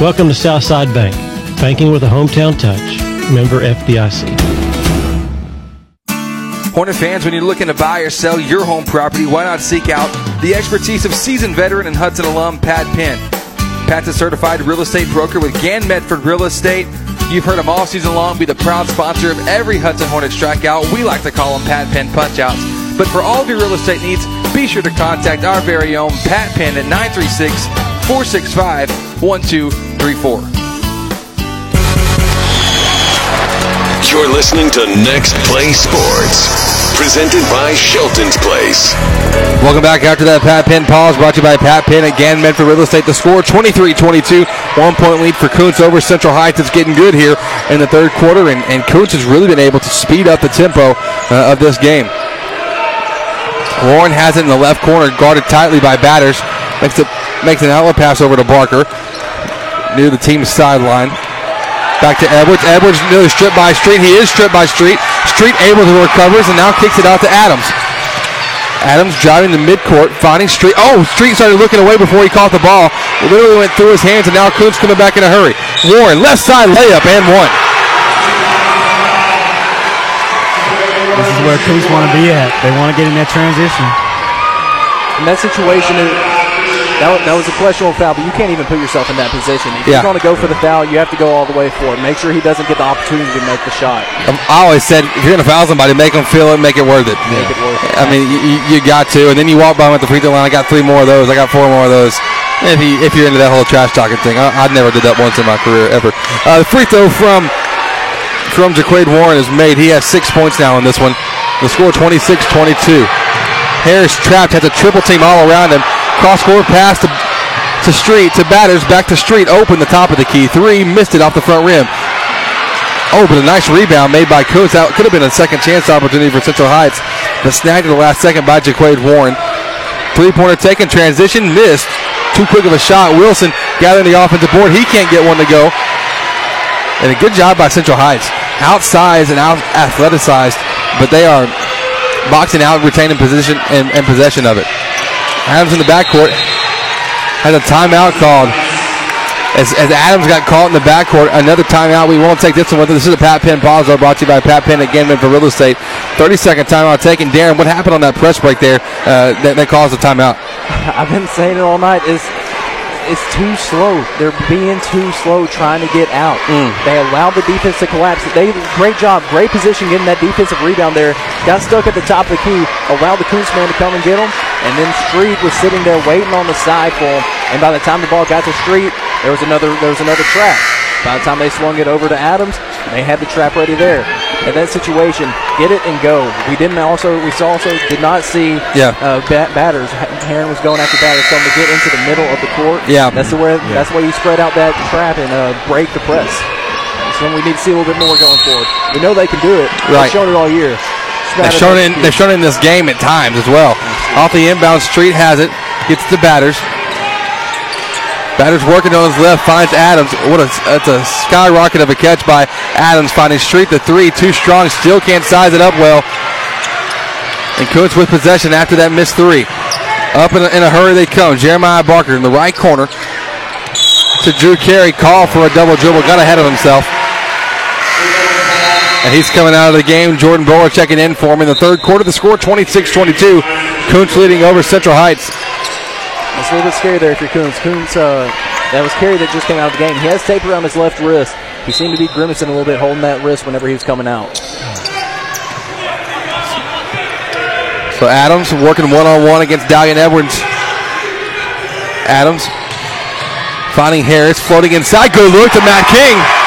Welcome to Southside Bank, banking with a hometown touch. Member FDIC. Hornet fans, when you're looking to buy or sell your home property, why not seek out the expertise of seasoned veteran and Hudson alum Pat Penn? Pat's a certified real estate broker with Gann Medford Real Estate. You've heard them all season long be the proud sponsor of every Hudson Hornet strikeout. We like to call them Pat Penn punchouts. But for all of your real estate needs, be sure to contact our very own Pat Penn at 936 465 1234. You're listening to Next Play Sports presented by Shelton's Place. Welcome back after that Pat Penn pause brought to you by Pat Penn Gann Medford Real Estate. The score 23-22, one point lead for Kountze over Central Heights. It's getting good here in the third quarter, and, and Kountze has really been able to speed up the tempo uh, of this game. Warren has it in the left corner, guarded tightly by batters. Makes it makes an outlet pass over to Barker near the team's sideline. Back to Edwards. Edwards nearly stripped by Street. He is stripped by Street. Street able to recover and now kicks it out to Adams. Adams driving the midcourt, finding Street. Oh, Street started looking away before he caught the ball. It literally went through his hands, and now Kountze coming back in a hurry. Warren, left side layup, and one. This is where Kountze want to be at. They want to get in that transition. In that situation, that, that was a questionable foul, but you can't even put yourself in that position. If Yeah. you're going to go for the foul, you have to go all the way for it. Make sure he doesn't get the opportunity to make the shot. Um, I always said if you're gonna foul somebody, make them feel it, make it worth it. Make it worth it. I mean, you, you- got to, and then you walk by them at the free throw line. I got three more of those. I got four more of those. If if you're into that whole trash talking thing, I, I never did that once in my career ever. Uh, the free throw from from Jaquade Warren is made. He has six points now in this one. The score 26-22. Harris trapped, has a triple team all around him. Cross court pass to to Street to Batters, back to Street, open the top of the key. Three, missed it off the front rim. Oh, but a nice rebound made by Kountze. That could have been a second chance opportunity for Central Heights, but snagged at the last second by Jaquade Warren. Three pointer taken, transition, missed. Too quick of a shot. Wilson gathering the offensive board. He can't get one to go. And a good job by Central Heights. Outsized and out athleticized, but they are boxing out, retaining position and, and possession of it. Adams in the backcourt has a timeout called. As, as Adams got caught in the backcourt, another timeout. We won't take this one with us. This is a Pat Penn though, brought to you by Pat Penn again for real estate. 30 second timeout taken. Darren, what happened on that press break there uh, that, that caused the timeout? I've been saying it all night. Is it's too slow. They're being too slow trying to get out. Mm. They allowed the defense to collapse. They great job, great position getting that defensive rebound there. Got stuck at the top of the key. Allowed the Kountze man to come and get them. And then Street was sitting there waiting on the side for him. And by the time the ball got to Street, there was another there was another trap. By the time they swung it over to Adams, they had the trap ready there. In that situation, get it and go. We didn't also we saw also did not see Yeah. uh, bat- batters. Heron was going after batters, telling them to get into the middle of the court. Yeah. that's the way. That's why you spread out that trap and uh, break the press. So we need to see a little bit more going forward. We know they can do it. Right. They've shown it all year. They've shown it. In, they've shown it in this game at times as well. Off the inbound, Street has it, gets to batters. Batters working on his left, finds Adams. What a that's a skyrocket of a catch by Adams, finding Street the three, too strong, still can't size it up well. And Kountze with possession after that missed three. Up in a, in a hurry they come. Jeremiah Barker in the right corner to Drew Carey, call for a double dribble, got ahead of himself. And he's coming out of the game. Jordan Bower checking in for him in the third quarter. The score 26-22. Kountze leading over Central Heights. It's a little bit scary there if you're Kountze. Kountze, uh, that was Carey that just came out of the game. He has tape around his left wrist. He seemed to be grimacing a little bit, holding that wrist whenever he was coming out. So Adams working one-on-one against Dalian Edwards. Adams finding Harris, floating inside. Good look to Matt King.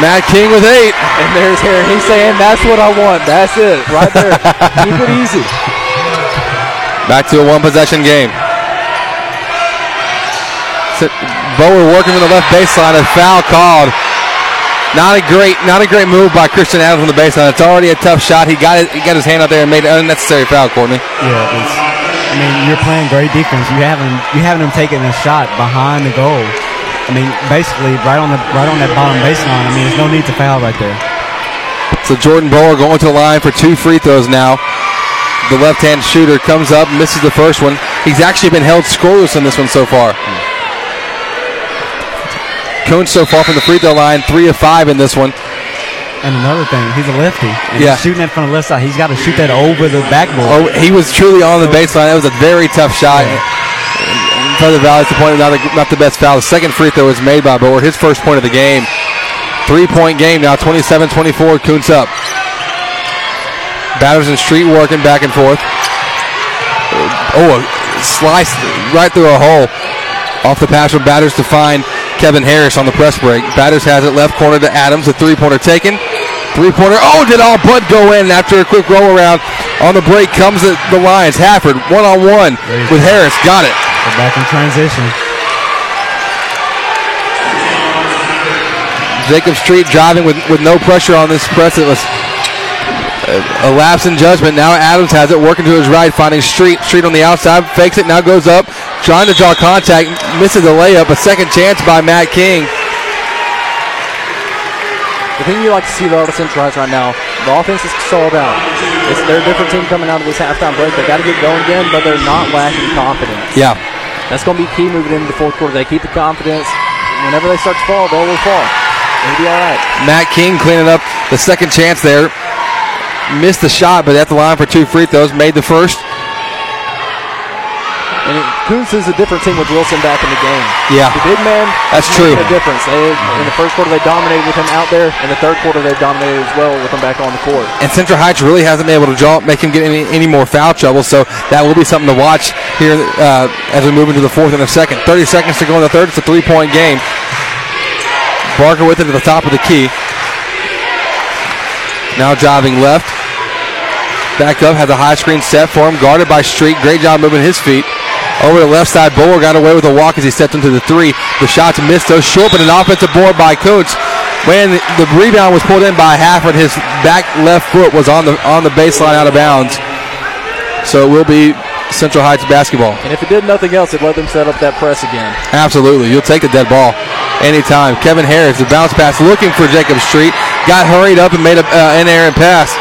Matt King with eight. And there's Harris. He's saying, that's what I want. That's it. Right there. Keep it easy. Back to a one-possession game. So- Bower working from the left baseline. A foul called. Not a great, not a great move by Christian Adams on the baseline. It's already a tough shot. He got it, he got his hand out there and made an unnecessary foul, Courtney. Yeah, it's, I mean, you're playing great defense. You haven't you having him taking a shot behind the goal. I mean, basically right on the right on that bottom baseline. I mean, there's no need to foul right there. So Jordan Bower going to the line for two free throws now. The left-hand shooter comes up, misses the first one. He's actually been held scoreless in this one so far. Kountze so far from the free throw line, three of five in this one. And another thing, he's a lefty. And Yeah. he's shooting that from the left side. He's got to shoot that over the backboard. Oh, he was truly on the baseline. That was a very tough shot. Further Valley's the point, not, a, not the best foul. The second free throw was made by Bower, his first point of the game. Three-point game now, 27-24, Kountze up. Batters and Street working back and forth. Oh, a slice right through a hole. Off the pass from Batters to find Kevin Harris on the press break. Batters has it left corner to Adams. A three-pointer taken. Three-pointer. Oh, did all but go in after a quick roll around. On the break comes the, the Lions. Hafford one-on-one with Harris. Got it. They're back in transition. Jacob Street driving with, with no pressure on this press. It uh, was a, a lapse in judgment. Now Adams has it, working to his right, finding Street. Street on the outside, fakes it, now goes up, trying to draw contact, misses the layup. A second chance by Matt King. The thing you like to see out of Central right now The offense is stalled out. It's, they're a different team coming out of this halftime break. They got to get going again, but they're not lacking confidence. Yeah. That's going to be key moving into the fourth quarter. They keep the confidence. Whenever they start to fall, they will fall. They'll be all right. Matt King cleaning up the second chance there. Missed the shot, but at the line for two free throws. Made the first. Kountze is a different team with Wilson back in the game. Yeah. The big man. That's true. A difference. They, in the first quarter, they dominated with him out there. In the third quarter, they dominated as well with him back on the court. And Central Heights really hasn't been able to draw, make him get any, any more foul trouble. So that will be something to watch here uh, as we move into the fourth and the second. 30 seconds to go in the third. It's a three point game. Barker with it at the top of the key. Now driving left. Back up, has a high screen set for him, guarded by Street. Great job moving his feet. Over the left side, Bower got away with a walk as he stepped into the three. The shots missed, those short, but an offensive board by Kountze. When the rebound was pulled in by Hafford, his back left foot was on the on the baseline out of bounds. So it will be Central Heights basketball. And if it did nothing else, it let them set up that press again. Absolutely. You'll take a dead ball anytime. Kevin Harris, the bounce pass, looking for Jacob Street. Got hurried up and made a, uh, an errant pass.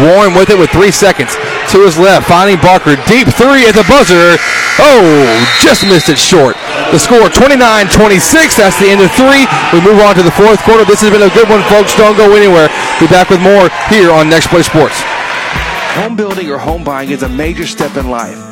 Warren with it with three seconds to his left, finding Barker. Deep three at the buzzer. Oh, just missed it short. The score 29 26. That's the end of three. We move on to the fourth quarter. This has been a good one, folks. Don't go anywhere. Be back with more here on Next Play Sports. Home building or home buying is a major step in life.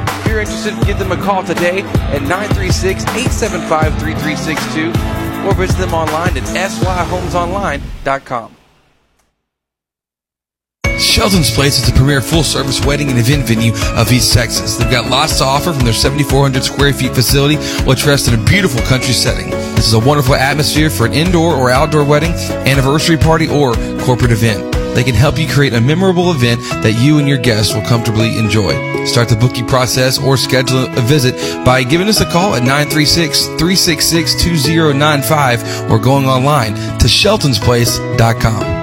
You're interested, give them a call today at 936-875-3362 or visit them online at syhomesonline.com. Shelton's Place is the premier full-service wedding and event venue of East Texas. They've got lots to offer from their 7,400 square feet facility, which rests in a beautiful country setting. This is a wonderful atmosphere for an indoor or outdoor wedding, anniversary party, or corporate event. They can help you create a memorable event that you and your guests will comfortably enjoy. Start the booking process or schedule a visit by giving us a call at 936-366-2095 or going online to sheltonsplace.com.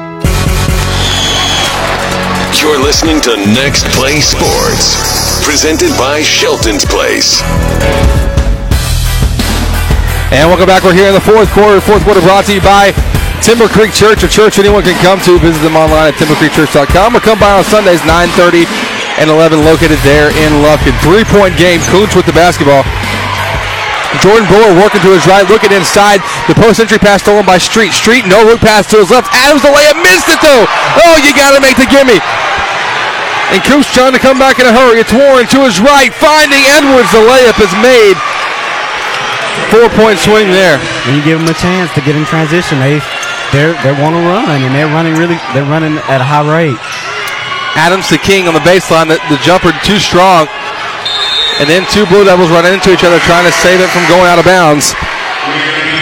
You're listening to Next Play Sports, presented by Shelton's Place. And welcome back. We're here in the fourth quarter. Fourth quarter brought to you by Timber Creek Church, a church anyone can come to. Visit them online at timbercreekchurch.com or come by on Sundays, 9.30 and 11, located there in Lufkin. Three-point game. Kountze with the basketball. Jordan Buller working to his right, looking inside. The post entry pass stolen by Street. Street, no look pass to his left. Adams the layup, missed it though. Oh, you got to make the gimme. And Kountze trying to come back in a hurry. It's Warren to his right, finding Edwards. The layup is made. Four point swing there. When you give him a chance to get in transition, they they they want to run, and they're running really they're running at a high rate. Adams to King on the baseline. The, the jumper too strong. And then two Blue Devils run into each other trying to save it from going out of bounds.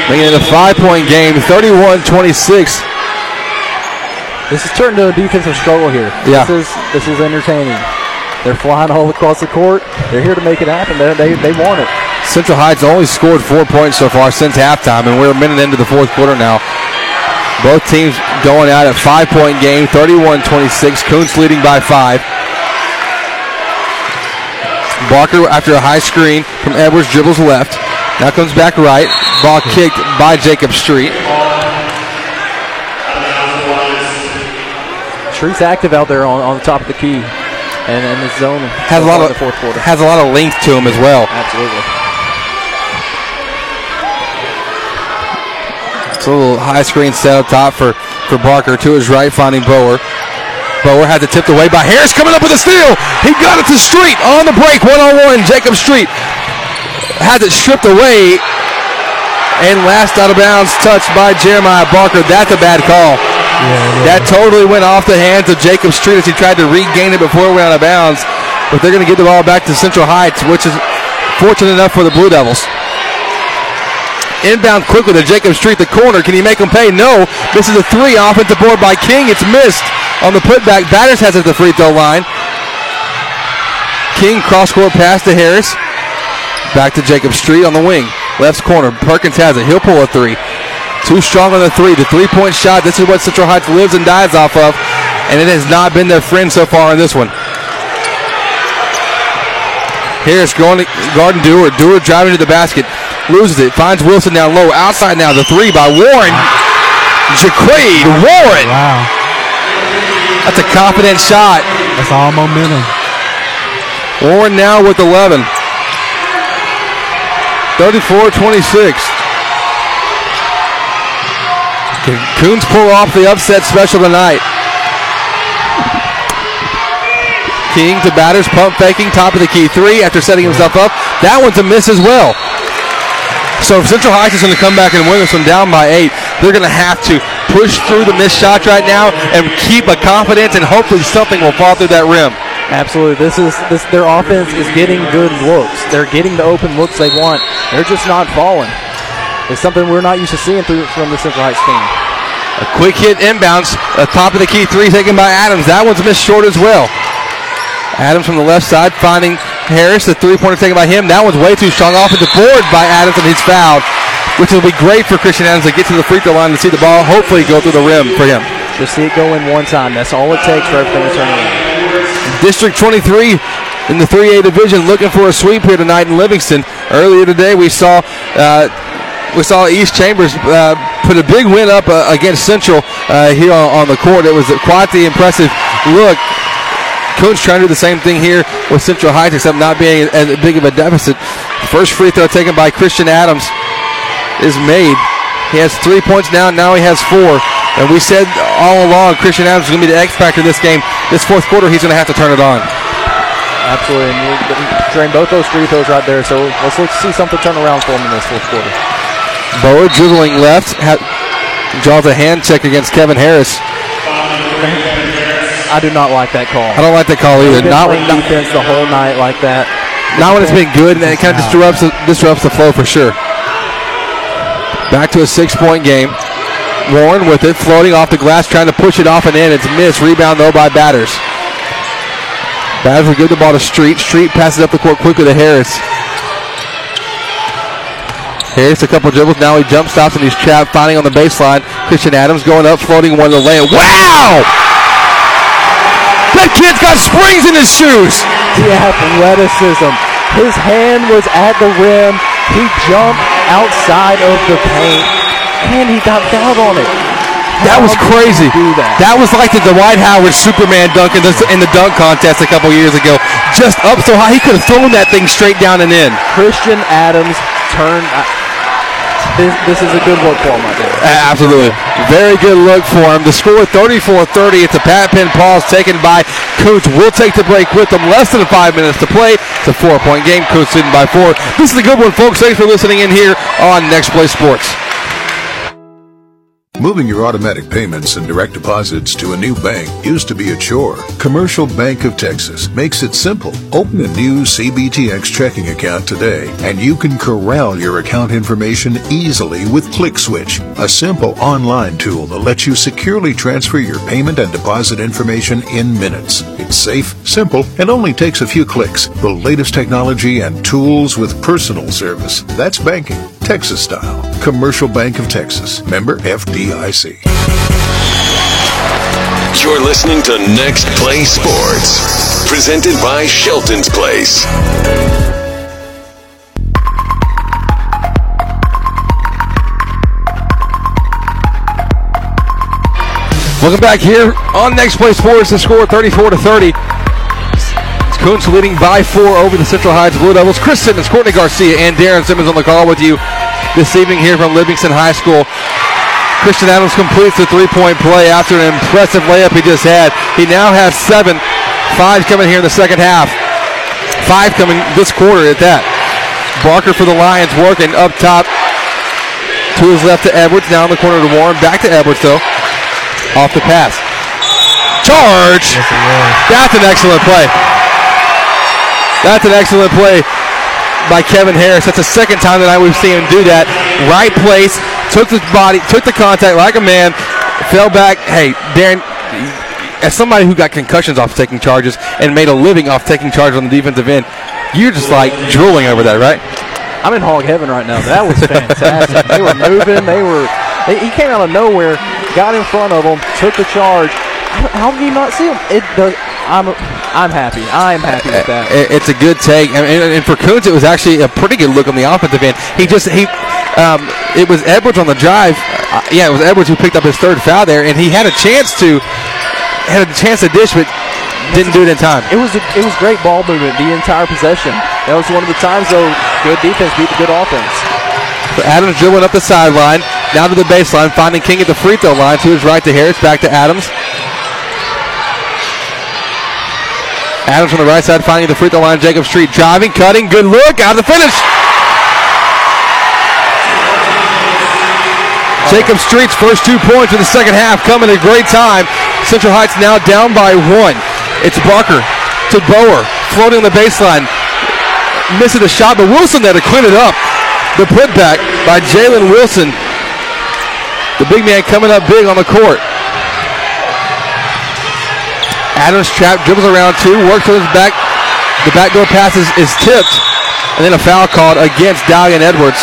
Making it a five-point game, 31-26. This has turned into a defensive struggle here. Yeah. This is this is entertaining. They're flying all across the court. They're here to make it happen. They, they, they want it. Central Heights only scored four points so far since halftime, and we're a minute into the fourth quarter now. Both teams going out at five-point game, 31-26. Kountze leading by five. Barker, after a high screen from Edwards, dribbles left. Now comes back right. Ball kicked by Jacob Street. Street's active out there on, on the top of the key and in the zone. Has a lot of the fourth quarter. has a lot of length to him as well. Absolutely. It's a little high screen set up top for, for Barker to his right, finding Bower. Bower had to tip tipped away by Harris coming up with a steal. He got it to Street on the break, one on one. Jacob Street had it stripped away and last out of bounds touched by Jeremiah Barker. That's a bad call. That totally went off the hands of Jacob Street as he tried to regain it before it went out of bounds. But they're going to get the ball back to Central Heights, which is fortunate enough for the Blue Devils. Inbound quickly to Jacob Street, the corner. Can he make him pay? No. This is a three offensive board by King. It's missed on the putback. Batters has it at the free throw line. King cross court pass to Harris. Back to Jacob Street on the wing. Left corner. Perkins has it. He'll pull a three. Too strong on the three. The three point shot. This is what Central Heights lives and dies off of. And it has not been their friend so far in this one. Harris going to Garden Dewar. Dewar driving to the basket. Loses it. Finds Wilson down low. Outside now. The three by Warren. Jaquade Warren. Wow. That's a confident shot. That's all momentum. Warren now with 11. 34 26. Can Kountze pull off the upset special tonight? King to batters, pump faking, top of the key three after setting himself up. That one's a miss as well. So if Central Heights is going to come back and win this one down by eight, they're going to have to push through the missed shots right now and keep a confidence, and hopefully something will fall through that rim. Absolutely. This is this their offense is getting good looks. They're getting the open looks they want. They're just not falling. It's something we're not used to seeing through, from the Central Heights team. A quick hit inbounds, a top of the key three taken by Adams. That one's missed short as well. Adams from the left side finding Harris. The three pointer taken by him. That one's way too strong. Off at the board by Adams, and he's fouled, which will be great for Christian Adams to get to the free throw line to see the ball hopefully go through the rim for him. Just see it go in one time. That's all it takes for everything to turn around. District 23 in the 3A division looking for a sweep here tonight in Livingston. Earlier today, we saw uh, we saw East Chambers uh, put a big win up uh, against Central uh, here on, on, the court. It was quite the impressive look. Kountze trying to do the same thing here with Central Heights, except not being as big of a deficit. The First free throw taken by Christian Adams is made. He has three points now. Now he has four. And we said all along Christian Adams is going to be the X factor this game. This fourth quarter, he's going to have to turn it on. Absolutely. And drain both those free throws right there. So let's look see something turn around for him in this fourth quarter. Bower dribbling left, ha- draws a hand check against Kevin Harris. I do not like that call. I don't like that call either. Not when defense the whole night like that. Not when it's been good, and it kind of disrupts the, disrupts the flow for sure. Back to a six-point game. Warren with it, floating off the glass, trying to push it off and in. It's missed. Rebound though by Batters. Batters will give the ball to Street. Street passes up the court quickly to Harris. Harris a couple dribbles. Now he jump stops and he's trapped, finding on the baseline. Christian Adams going up, floating one to the lane. Wow! That kid's got springs in his shoes. The athleticism. His hand was at the rim. He jumped outside of the paint, and he got fouled on it. That was crazy. That? that? was like the Dwight Howard Superman dunk in the, in the dunk contest a couple years ago. Just up so high, he could have thrown that thing straight down and in. Christian Adams turned. Uh, This, this, is a good look for him there. Uh, absolutely. Very good look for him. The score 34-30. It's a Pat Penn pause taken by Kountze. We'll take the break with them. Less than five minutes to play. It's a four-point game. Kountze sitting by four. This is a good one, folks. Thanks for listening in here on Next Play Sports. Moving your automatic payments and direct deposits to a new bank used to be a chore. Commercial Bank of Texas makes it simple. Open a new CBTX checking account today, and you can corral your account information easily with ClickSwitch, a simple online tool that lets you securely transfer your payment and deposit information in minutes. It's safe, simple, and only takes a few clicks. The latest technology and tools with personal service. That's banking, Texas style. Commercial Bank of Texas. Member FDIC. You're listening to Next Play Sports, presented by Shelton's Place. Welcome back here on Next Play Sports. The score 34 to 30. Kountze leading by four over the Central Heights Blue Devils. Chris Simmons, Courtney Garcia, and Darren Simmons on the call with you this evening here from Livingston High School. Christian Adams completes the three-point play after an impressive layup he just had. He now has seven. Five coming here in the second half. Five coming this quarter at that. Barker for the Lions working up top. To his left to Edwards. Now in the corner to Warren. Back to Edwards though. Off the pass. Charge! That's an excellent play. That's an excellent play by Kevin Harris. That's the second time tonight we've seen him do that. Right place, took the body, took the contact like a man, fell back. Hey, Darren, as somebody who got concussions off taking charges and made a living off taking charges on the defensive end, you're just like drooling over that, right? I'm in hog heaven right now. That was fantastic. they were moving. They were. They, he came out of nowhere, got in front of them, took the charge. How, did you not see him? It does. I'm I'm happy. I'm happy with that. It's a good take, and, and, for Kountze, it was actually a pretty good look on the offensive end. He just he, um, it was Edwards on the drive. Uh, yeah, it was Edwards who picked up his third foul there, and he had a chance to had a chance to dish, but didn't do it in time. It was a, it was great ball movement the entire possession. That was one of the times though good defense beat the good offense. So Adams dribbling up the sideline, down to the baseline, finding King at the free throw line. To his right to Harris, back to Adams. Adams on the right side, finding the free throw line. Jacob Street driving, cutting, good look, out of the finish. Jacob Street's first two points in the second half come at a great time. Central Heights now down by one. It's Barker to Bower, floating on the baseline. Missing the shot, but Wilson there to clean it up. The putback by Jalen Wilson. The big man coming up big on the court. Adams trap, dribbles around two, works on his back. The backdoor pass is, is tipped, and then a foul called against Dalian Edwards.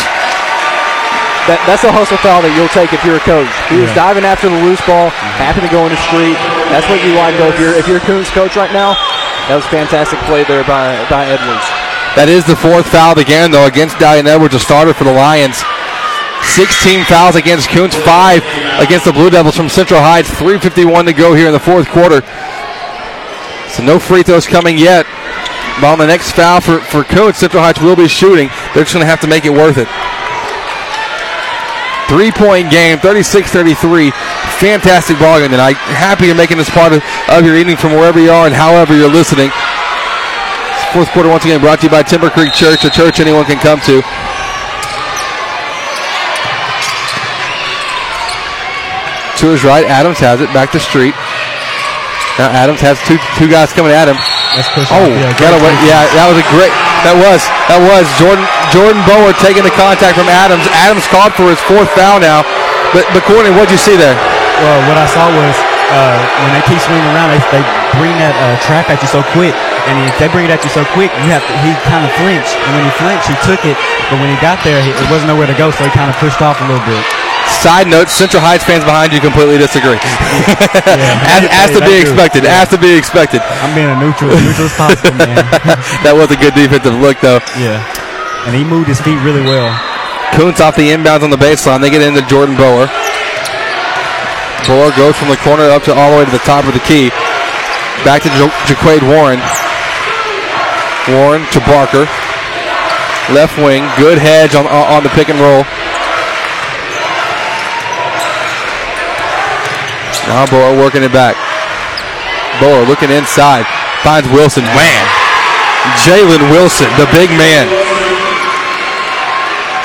That, that's a hustle foul that you'll take if you're a coach. He was diving after the loose ball, happened to go in the street. That's what you like though. If you're if you're a Kountze coach right now, that was fantastic play there by by Edwards. That is the fourth foul of the game though against Dalian Edwards, a starter for the Lions. 16 fouls against Kountze, five against the Blue Devils from Central Heights. 3:51 to go here in the fourth quarter. So no free throws coming yet. But on the next foul for, for Kountze, Central Heights will be shooting. They're just going to have to make it worth it. Three point game, 36 33. Fantastic ball game tonight. Happy you're making this part of, of your evening from wherever you are and however you're listening. Fourth quarter, once again, brought to you by Timber Creek Church, a church anyone can come to. To his right, Adams has it. Back to Street. Now Adams has two two guys coming at him. oh, yeah, getaway. Yeah, that was a great. That was that was Jordan Jordan Bower taking the contact from Adams. Adams called for his fourth foul now. But but Courtney, what'd you see there? Well, what I saw was uh, when they keep swinging around, they, they bring that uh, trap at you so quick, and if they bring it at you so quick, you have to. He kind of flinched, and when he flinched, he took it. But when he got there, it wasn't nowhere to go, so he kind of pushed off a little bit. Side note: Central Heights fans behind you completely disagree. yeah, as, as to be expected. Yeah. As to be expected. I'm being a neutral, neutral as possible, man. that was a good defensive look, though. Yeah, and he moved his feet really well. Kountze off the inbounds on the baseline. They get into Jordan Bower. Bower goes from the corner up to all the way to the top of the key. Back to ja- Jaquade Warren. Warren to Barker. Left wing, good hedge on on the pick and roll. Now Bower working it back. Bower looking inside. Finds Wilson. Man. Jalen Wilson, the big man.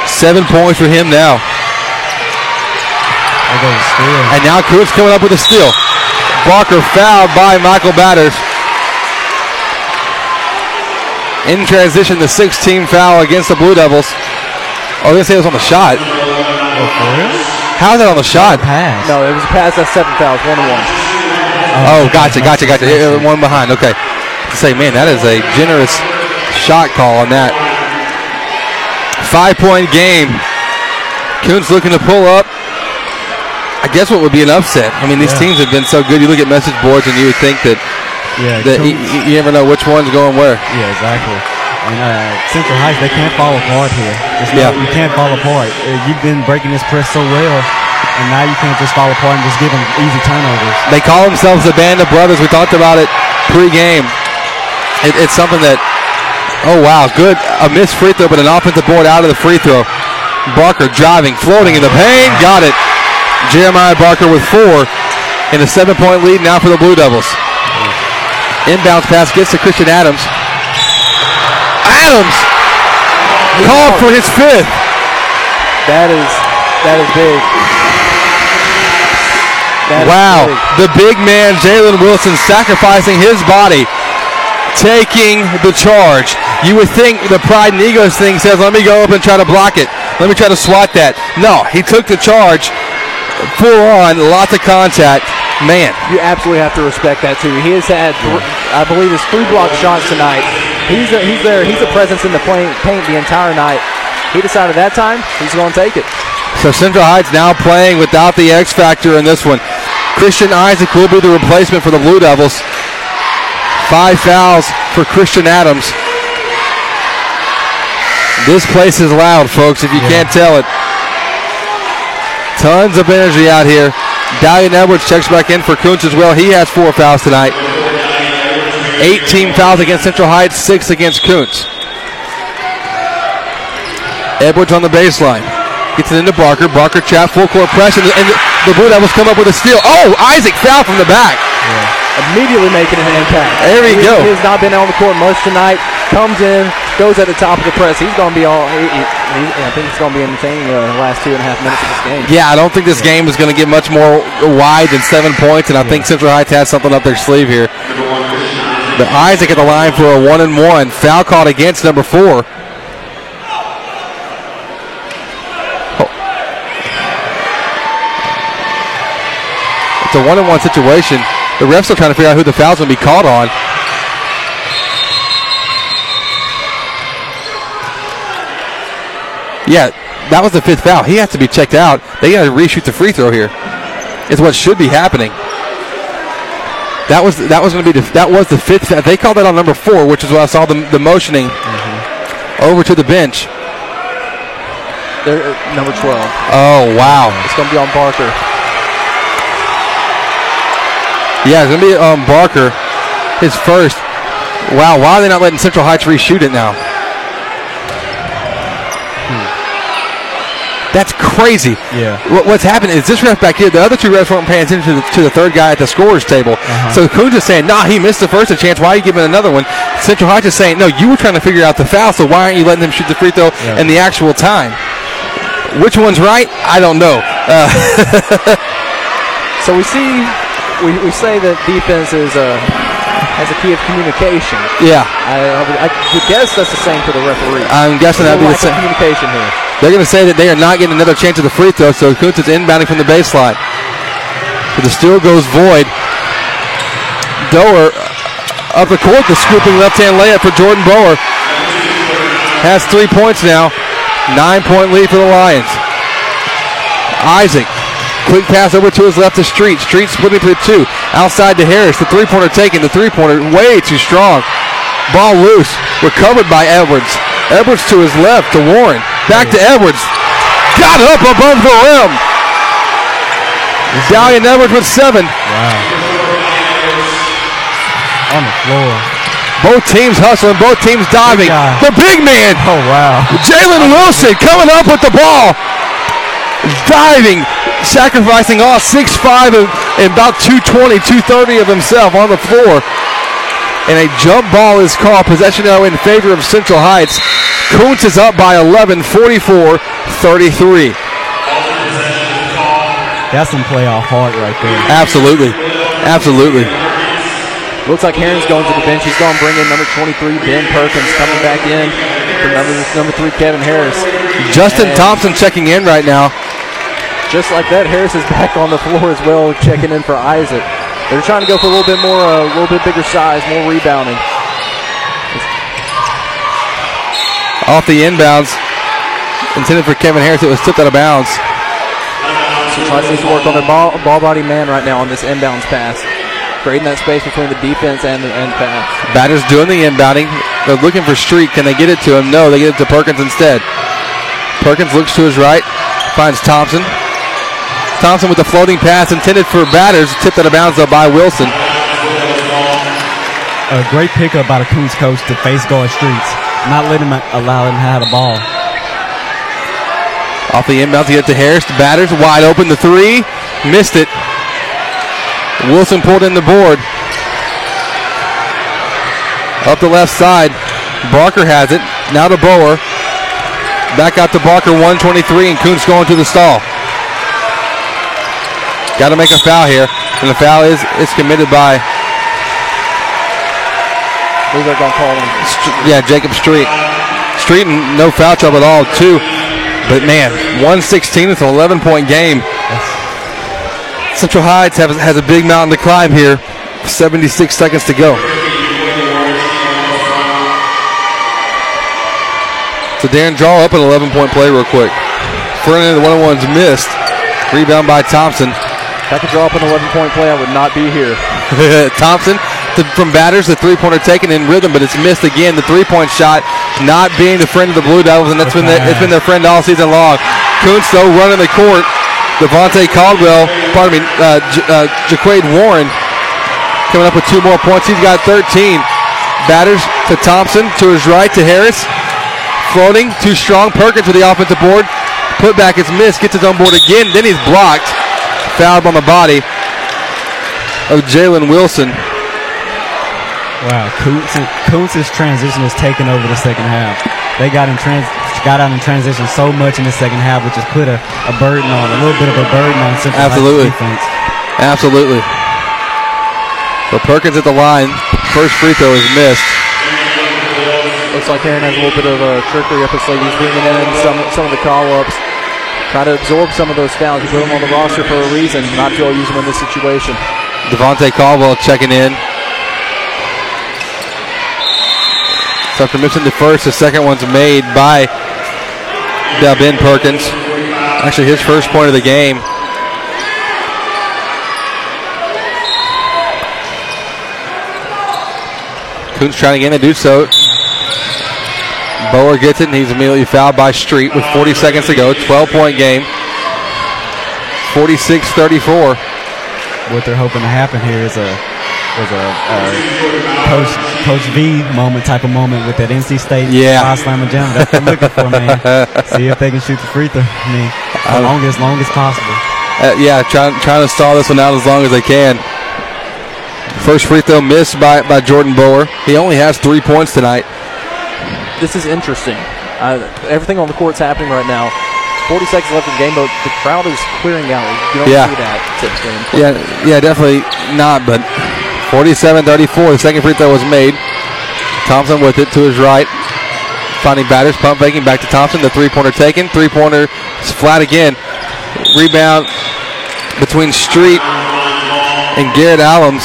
Seven points for him now. And now Cruz coming up with a steal. Barker fouled by Michael Batters. In transition, the 16 foul against the Blue Devils. Oh, I was going to say it was on the shot. Oh, How's that on the shot? Pass. No, it was a pass. That's seven fouls. One and one. Oh, gotcha, gotcha, gotcha. One behind. Okay. To say, man, that is a generous shot call on that. Five point game. Kountze looking to pull up. I guess what would be an upset. I mean, these yeah. teams have been so good. You look at message boards and you would think that, yeah, that you, you never know which one's going where. Yeah, exactly. And uh, Central Heights, they can't fall apart here. yeah. you can't fall apart. Uh, you've been breaking this press so well, and now you can't just fall apart and just give them easy turnovers. They call themselves the Band of Brothers. We talked about it pre-game. It, it's something that, oh wow, good. A missed free throw, but an offensive board out of the free throw. Barker driving, floating in the paint, got it. Jeremiah Barker with four in a seven-point lead now for the Blue Devils. Inbounds pass gets to Christian Adams. Adams called for his fifth. That is that is big. That wow, big. the big man Jalen Wilson sacrificing his body, taking the charge. You would think the pride and egos thing says, "Let me go up and try to block it. Let me try to swat that." No, he took the charge, full on, lots of contact, Man. You absolutely have to respect that, too. He has had, I believe, his three block shots tonight. He's, a, he's there. He's a presence in the paint, paint the entire night. He decided that time he's going to take it. So Central Heights now playing without the X factor in this one. Christian Isaac will be the replacement for the Blue Devils. Five fouls for Christian Adams. This place is loud, folks, if you can't tell it. Tons of energy out here. Dalian Edwards checks back in for Kountze as well. He has four fouls tonight. 18 fouls against Central Heights, six against Kountze. Edwards on the baseline. Gets it into Barker. Barker chat full court press, and the, and the Blue Devils come up with a steal. Oh, Isaac foul from the back. Immediately making an impact. There we he, go. He has not been on the court much tonight. Comes in, goes at the top of the press. He's going to be all. He, he, I think it's going to be entertaining uh, the last two and a half minutes of this game. Yeah, I don't think this game is going to get much more wide than seven points, and I think Central Heights has something up their sleeve here. But Isaac at the line for a one and one. Foul called against number four. Oh. It's a one and one situation. The ref's still trying to figure out who the foul's going to be called on. Yeah, that was the fifth foul. He has to be checked out. They got to reshoot the free throw here. Is what should be happening. That was that was going to be the, that was the fifth. They called that on number four, which is what I saw the, the motioning over to the bench. They're, uh, number 12. Oh wow! It's going to be on Barker. Yeah, it's going to be um, Barker, his first. Wow, why are they not letting Central Heights reshoot it now? That's crazy. Yeah. What, what's happening is this ref back here, the other two refs weren't paying attention to the, to the third guy at the scorer's table. So Kountze is saying, nah, he missed the first chance. Why are you giving another one? Central Heights is saying, no, you were trying to figure out the foul, so why aren't you letting them shoot the free throw Yeah. in the actual time? Which one's right? I don't know. Uh, So we see, we, we say that defense is a, has a key of communication. yeah. I, I, would, I guess that's the same for the referee. I'm guessing that'd be the same. communication here. They're going to say that they are not getting another chance at the free throw, so Kountze is inbounding from the baseline. But the steal goes void. Doer uh, up the court, the scooping left-hand layup for Jordan Bower. Has three points now. Nine-point lead for the Lions. Isaac, quick pass over to his left to Street. Street splitting for two. Outside to Harris. The three-pointer taken. The three-pointer way too strong. Ball loose. Recovered by Edwards. Edwards to his left to Warren. Back to Edwards. Got up above the rim. Dalian Edwards with seven. On the floor. Both teams hustling, both teams diving. The big man. Oh, wow. Jalen Wilson coming up with the ball. Diving, sacrificing all 6'5 and, and about 220, 230 of himself on the floor. And a jump ball is called. Possession now in favor of Central Heights. Kountze is up by 11, 44 33. That's some playoff heart right there. Absolutely. Absolutely. Looks like Heron's going to the bench. He's going to bring in number 23, Ben Perkins, coming back in for number, number three, Kevin Harris. Justin And Thompson checking in right now. Just like that, Harris is back on the floor as well, checking in for Isaac. They're trying to go for a little bit more, uh, a little bit bigger size, more rebounding. Off the inbounds. Intended for Kevin Harris. It was tipped out of bounds. So needs to work on their ball, ball body man right now on this inbounds pass, creating that space between the defense and the and pass. Batters doing the inbounding. They're looking for Street. Can they get it to him? No, they get it to Perkins instead. Perkins looks to his right, finds Thompson. Thompson with the floating pass intended for batters, tipped out of bounds though by Wilson. A great pickup by the Kountze coach to face guard streets, not letting him allow him to have the ball. Off the inbounds, to get to Harris. The batters wide open. The three missed it. Wilson pulled in the board. Up the left side. Barker has it. Now to Bower. Back out to Barker, 123, and Kountze going to the stall. Got to make a foul here, and the foul is is committed by Who's that to call him? yeah Jacob Street. Street no foul trouble at all too, but man, 116. It's an 11 point game. Central Heights have, has a big mountain to climb here. 76 seconds to go. So Darren draw up an 11 point play real quick. Of the one on one's missed. Rebound by Thompson. If I could draw up an 11 point play, I would not be here. Thompson to, from batters, the three pointer taken in rhythm, but it's missed again. The three point shot not being the friend of the Blue Devils, and that's been the, it's been their friend all season long. Kountze though running the court. Devontae Caldwell, pardon me, uh, J- uh, Jaquade Warren coming up with two more points. He's got 13. Batters to Thompson, to his right to Harris. Floating, too strong. Perkins with the offensive board. Put back is missed, gets his own board again. Then he's blocked. Fouled on the body of Jalen Wilson. Wow, Kountze, Kountze's transition has taken over the second half. They got in trans, got out in transition so much in the second half, which has put a, a burden on, a little bit of a burden on Central Heights Absolutely. defense. Absolutely. So Perkins at the line. First free throw is missed. Looks like Heron has a little bit of a trickery up his sleeve. He's bringing in some some of the call ups, try to absorb some of those fouls. He put them on the roster for a reason, not to use them in this situation. Devontae Caldwell checking in. So after missing the first, the second one's made by Ben Perkins. Actually, his first point of the game. Kountze trying again to do so. Bower gets it, and he's immediately fouled by Street with 40 seconds to go. 12 point game. 46 34. What they're hoping to happen here is a was a, a Coach Coach V moment type of moment with that NC State Yeah. fly slammer jam. That's what I'm looking for, man. See if they can shoot the free throw. I mean, as long as long as possible. Uh, yeah, trying trying to stall this one out as long as they can. First free throw missed by, by Jordan Bower. He only has three points tonight. This is interesting. Uh, everything on the court's happening right now. 40 seconds left in the game, but the crowd is clearing out. You don't Yeah. see that typically. Yeah, yeah, definitely not. But 47-34. The second free throw was made. Thompson with it to his right, finding batters, pump faking back to Thompson. The three pointer taken. Three pointer is flat again. Rebound between Street and Garrett Allums.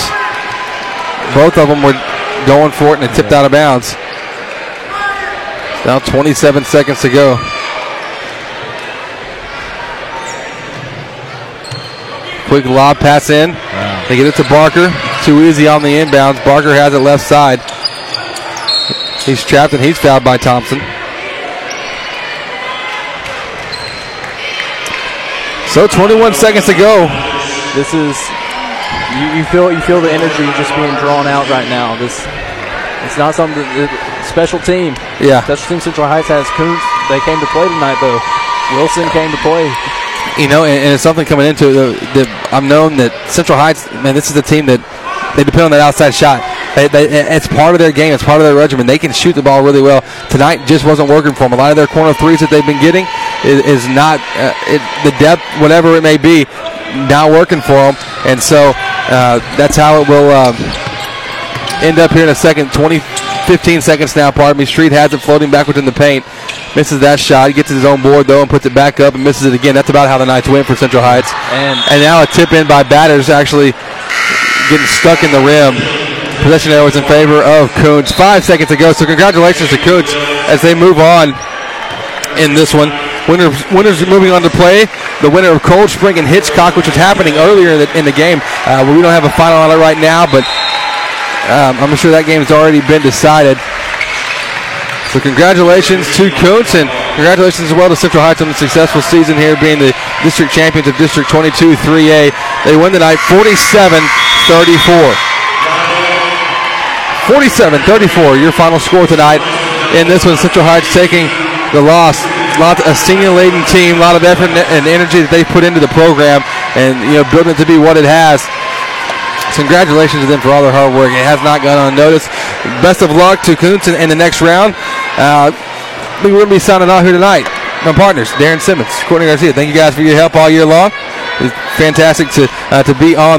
Both of them were going for it and it tipped out of bounds. Now 27 seconds to go. Quick lob pass in. They get it to Barker. Too easy on the inbounds. Barker has it left side. He's trapped and he's fouled by Thompson. So 21 seconds to go. This is you, you feel you feel the energy just being drawn out right now. This it's not something that- special team. Yeah. Special team Central Heights has Kountze. They came to play tonight though. Wilson came to play. You know, and, and it's something coming into it uh, that I'm known that Central Heights, man, this is a team that they depend on that outside shot. They, they, it's part of their game. It's part of their regimen. They can shoot the ball really well. Tonight just wasn't working for them. A lot of their corner threes that they've been getting is, is not uh, it, the depth, whatever it may be, not working for them. And so uh, that's how it will um, end up here in a second. 20, 15 seconds now. Pardon me. Street has it floating backwards in the paint. Misses that shot. He gets his own board though and puts it back up and misses it again. That's about how the Knights win for Central Heights. And and now a tip in by batters actually getting stuck in the rim. Possession arrow is in favor of Kountze. Five seconds to go. So congratulations to Kountze as they move on in this one. Winners, winners moving on to play the winner of Coldspring and Hitchcock, which was happening earlier in the, in the game. Uh, we don't have a final on it right now, but um, I'm sure that game's already been decided. So congratulations to Kountze and congratulations as well to Central Heights on the successful season here, being the district champions of District 22 3A. They win tonight 47-34. 47-34, your final score tonight. In this one, Central Heights taking the loss. Lot a senior-laden team, a lot of effort and energy that they put into the program, and you know building it to be what it has. Congratulations to them for all their hard work. It has not gone unnoticed. Best of luck to in, in the next round. Uh, we're going to be signing off here tonight. My partners, Darren Simmons, Courtney Garcia. Thank you guys for your help all year long. It's fantastic to uh, to be on.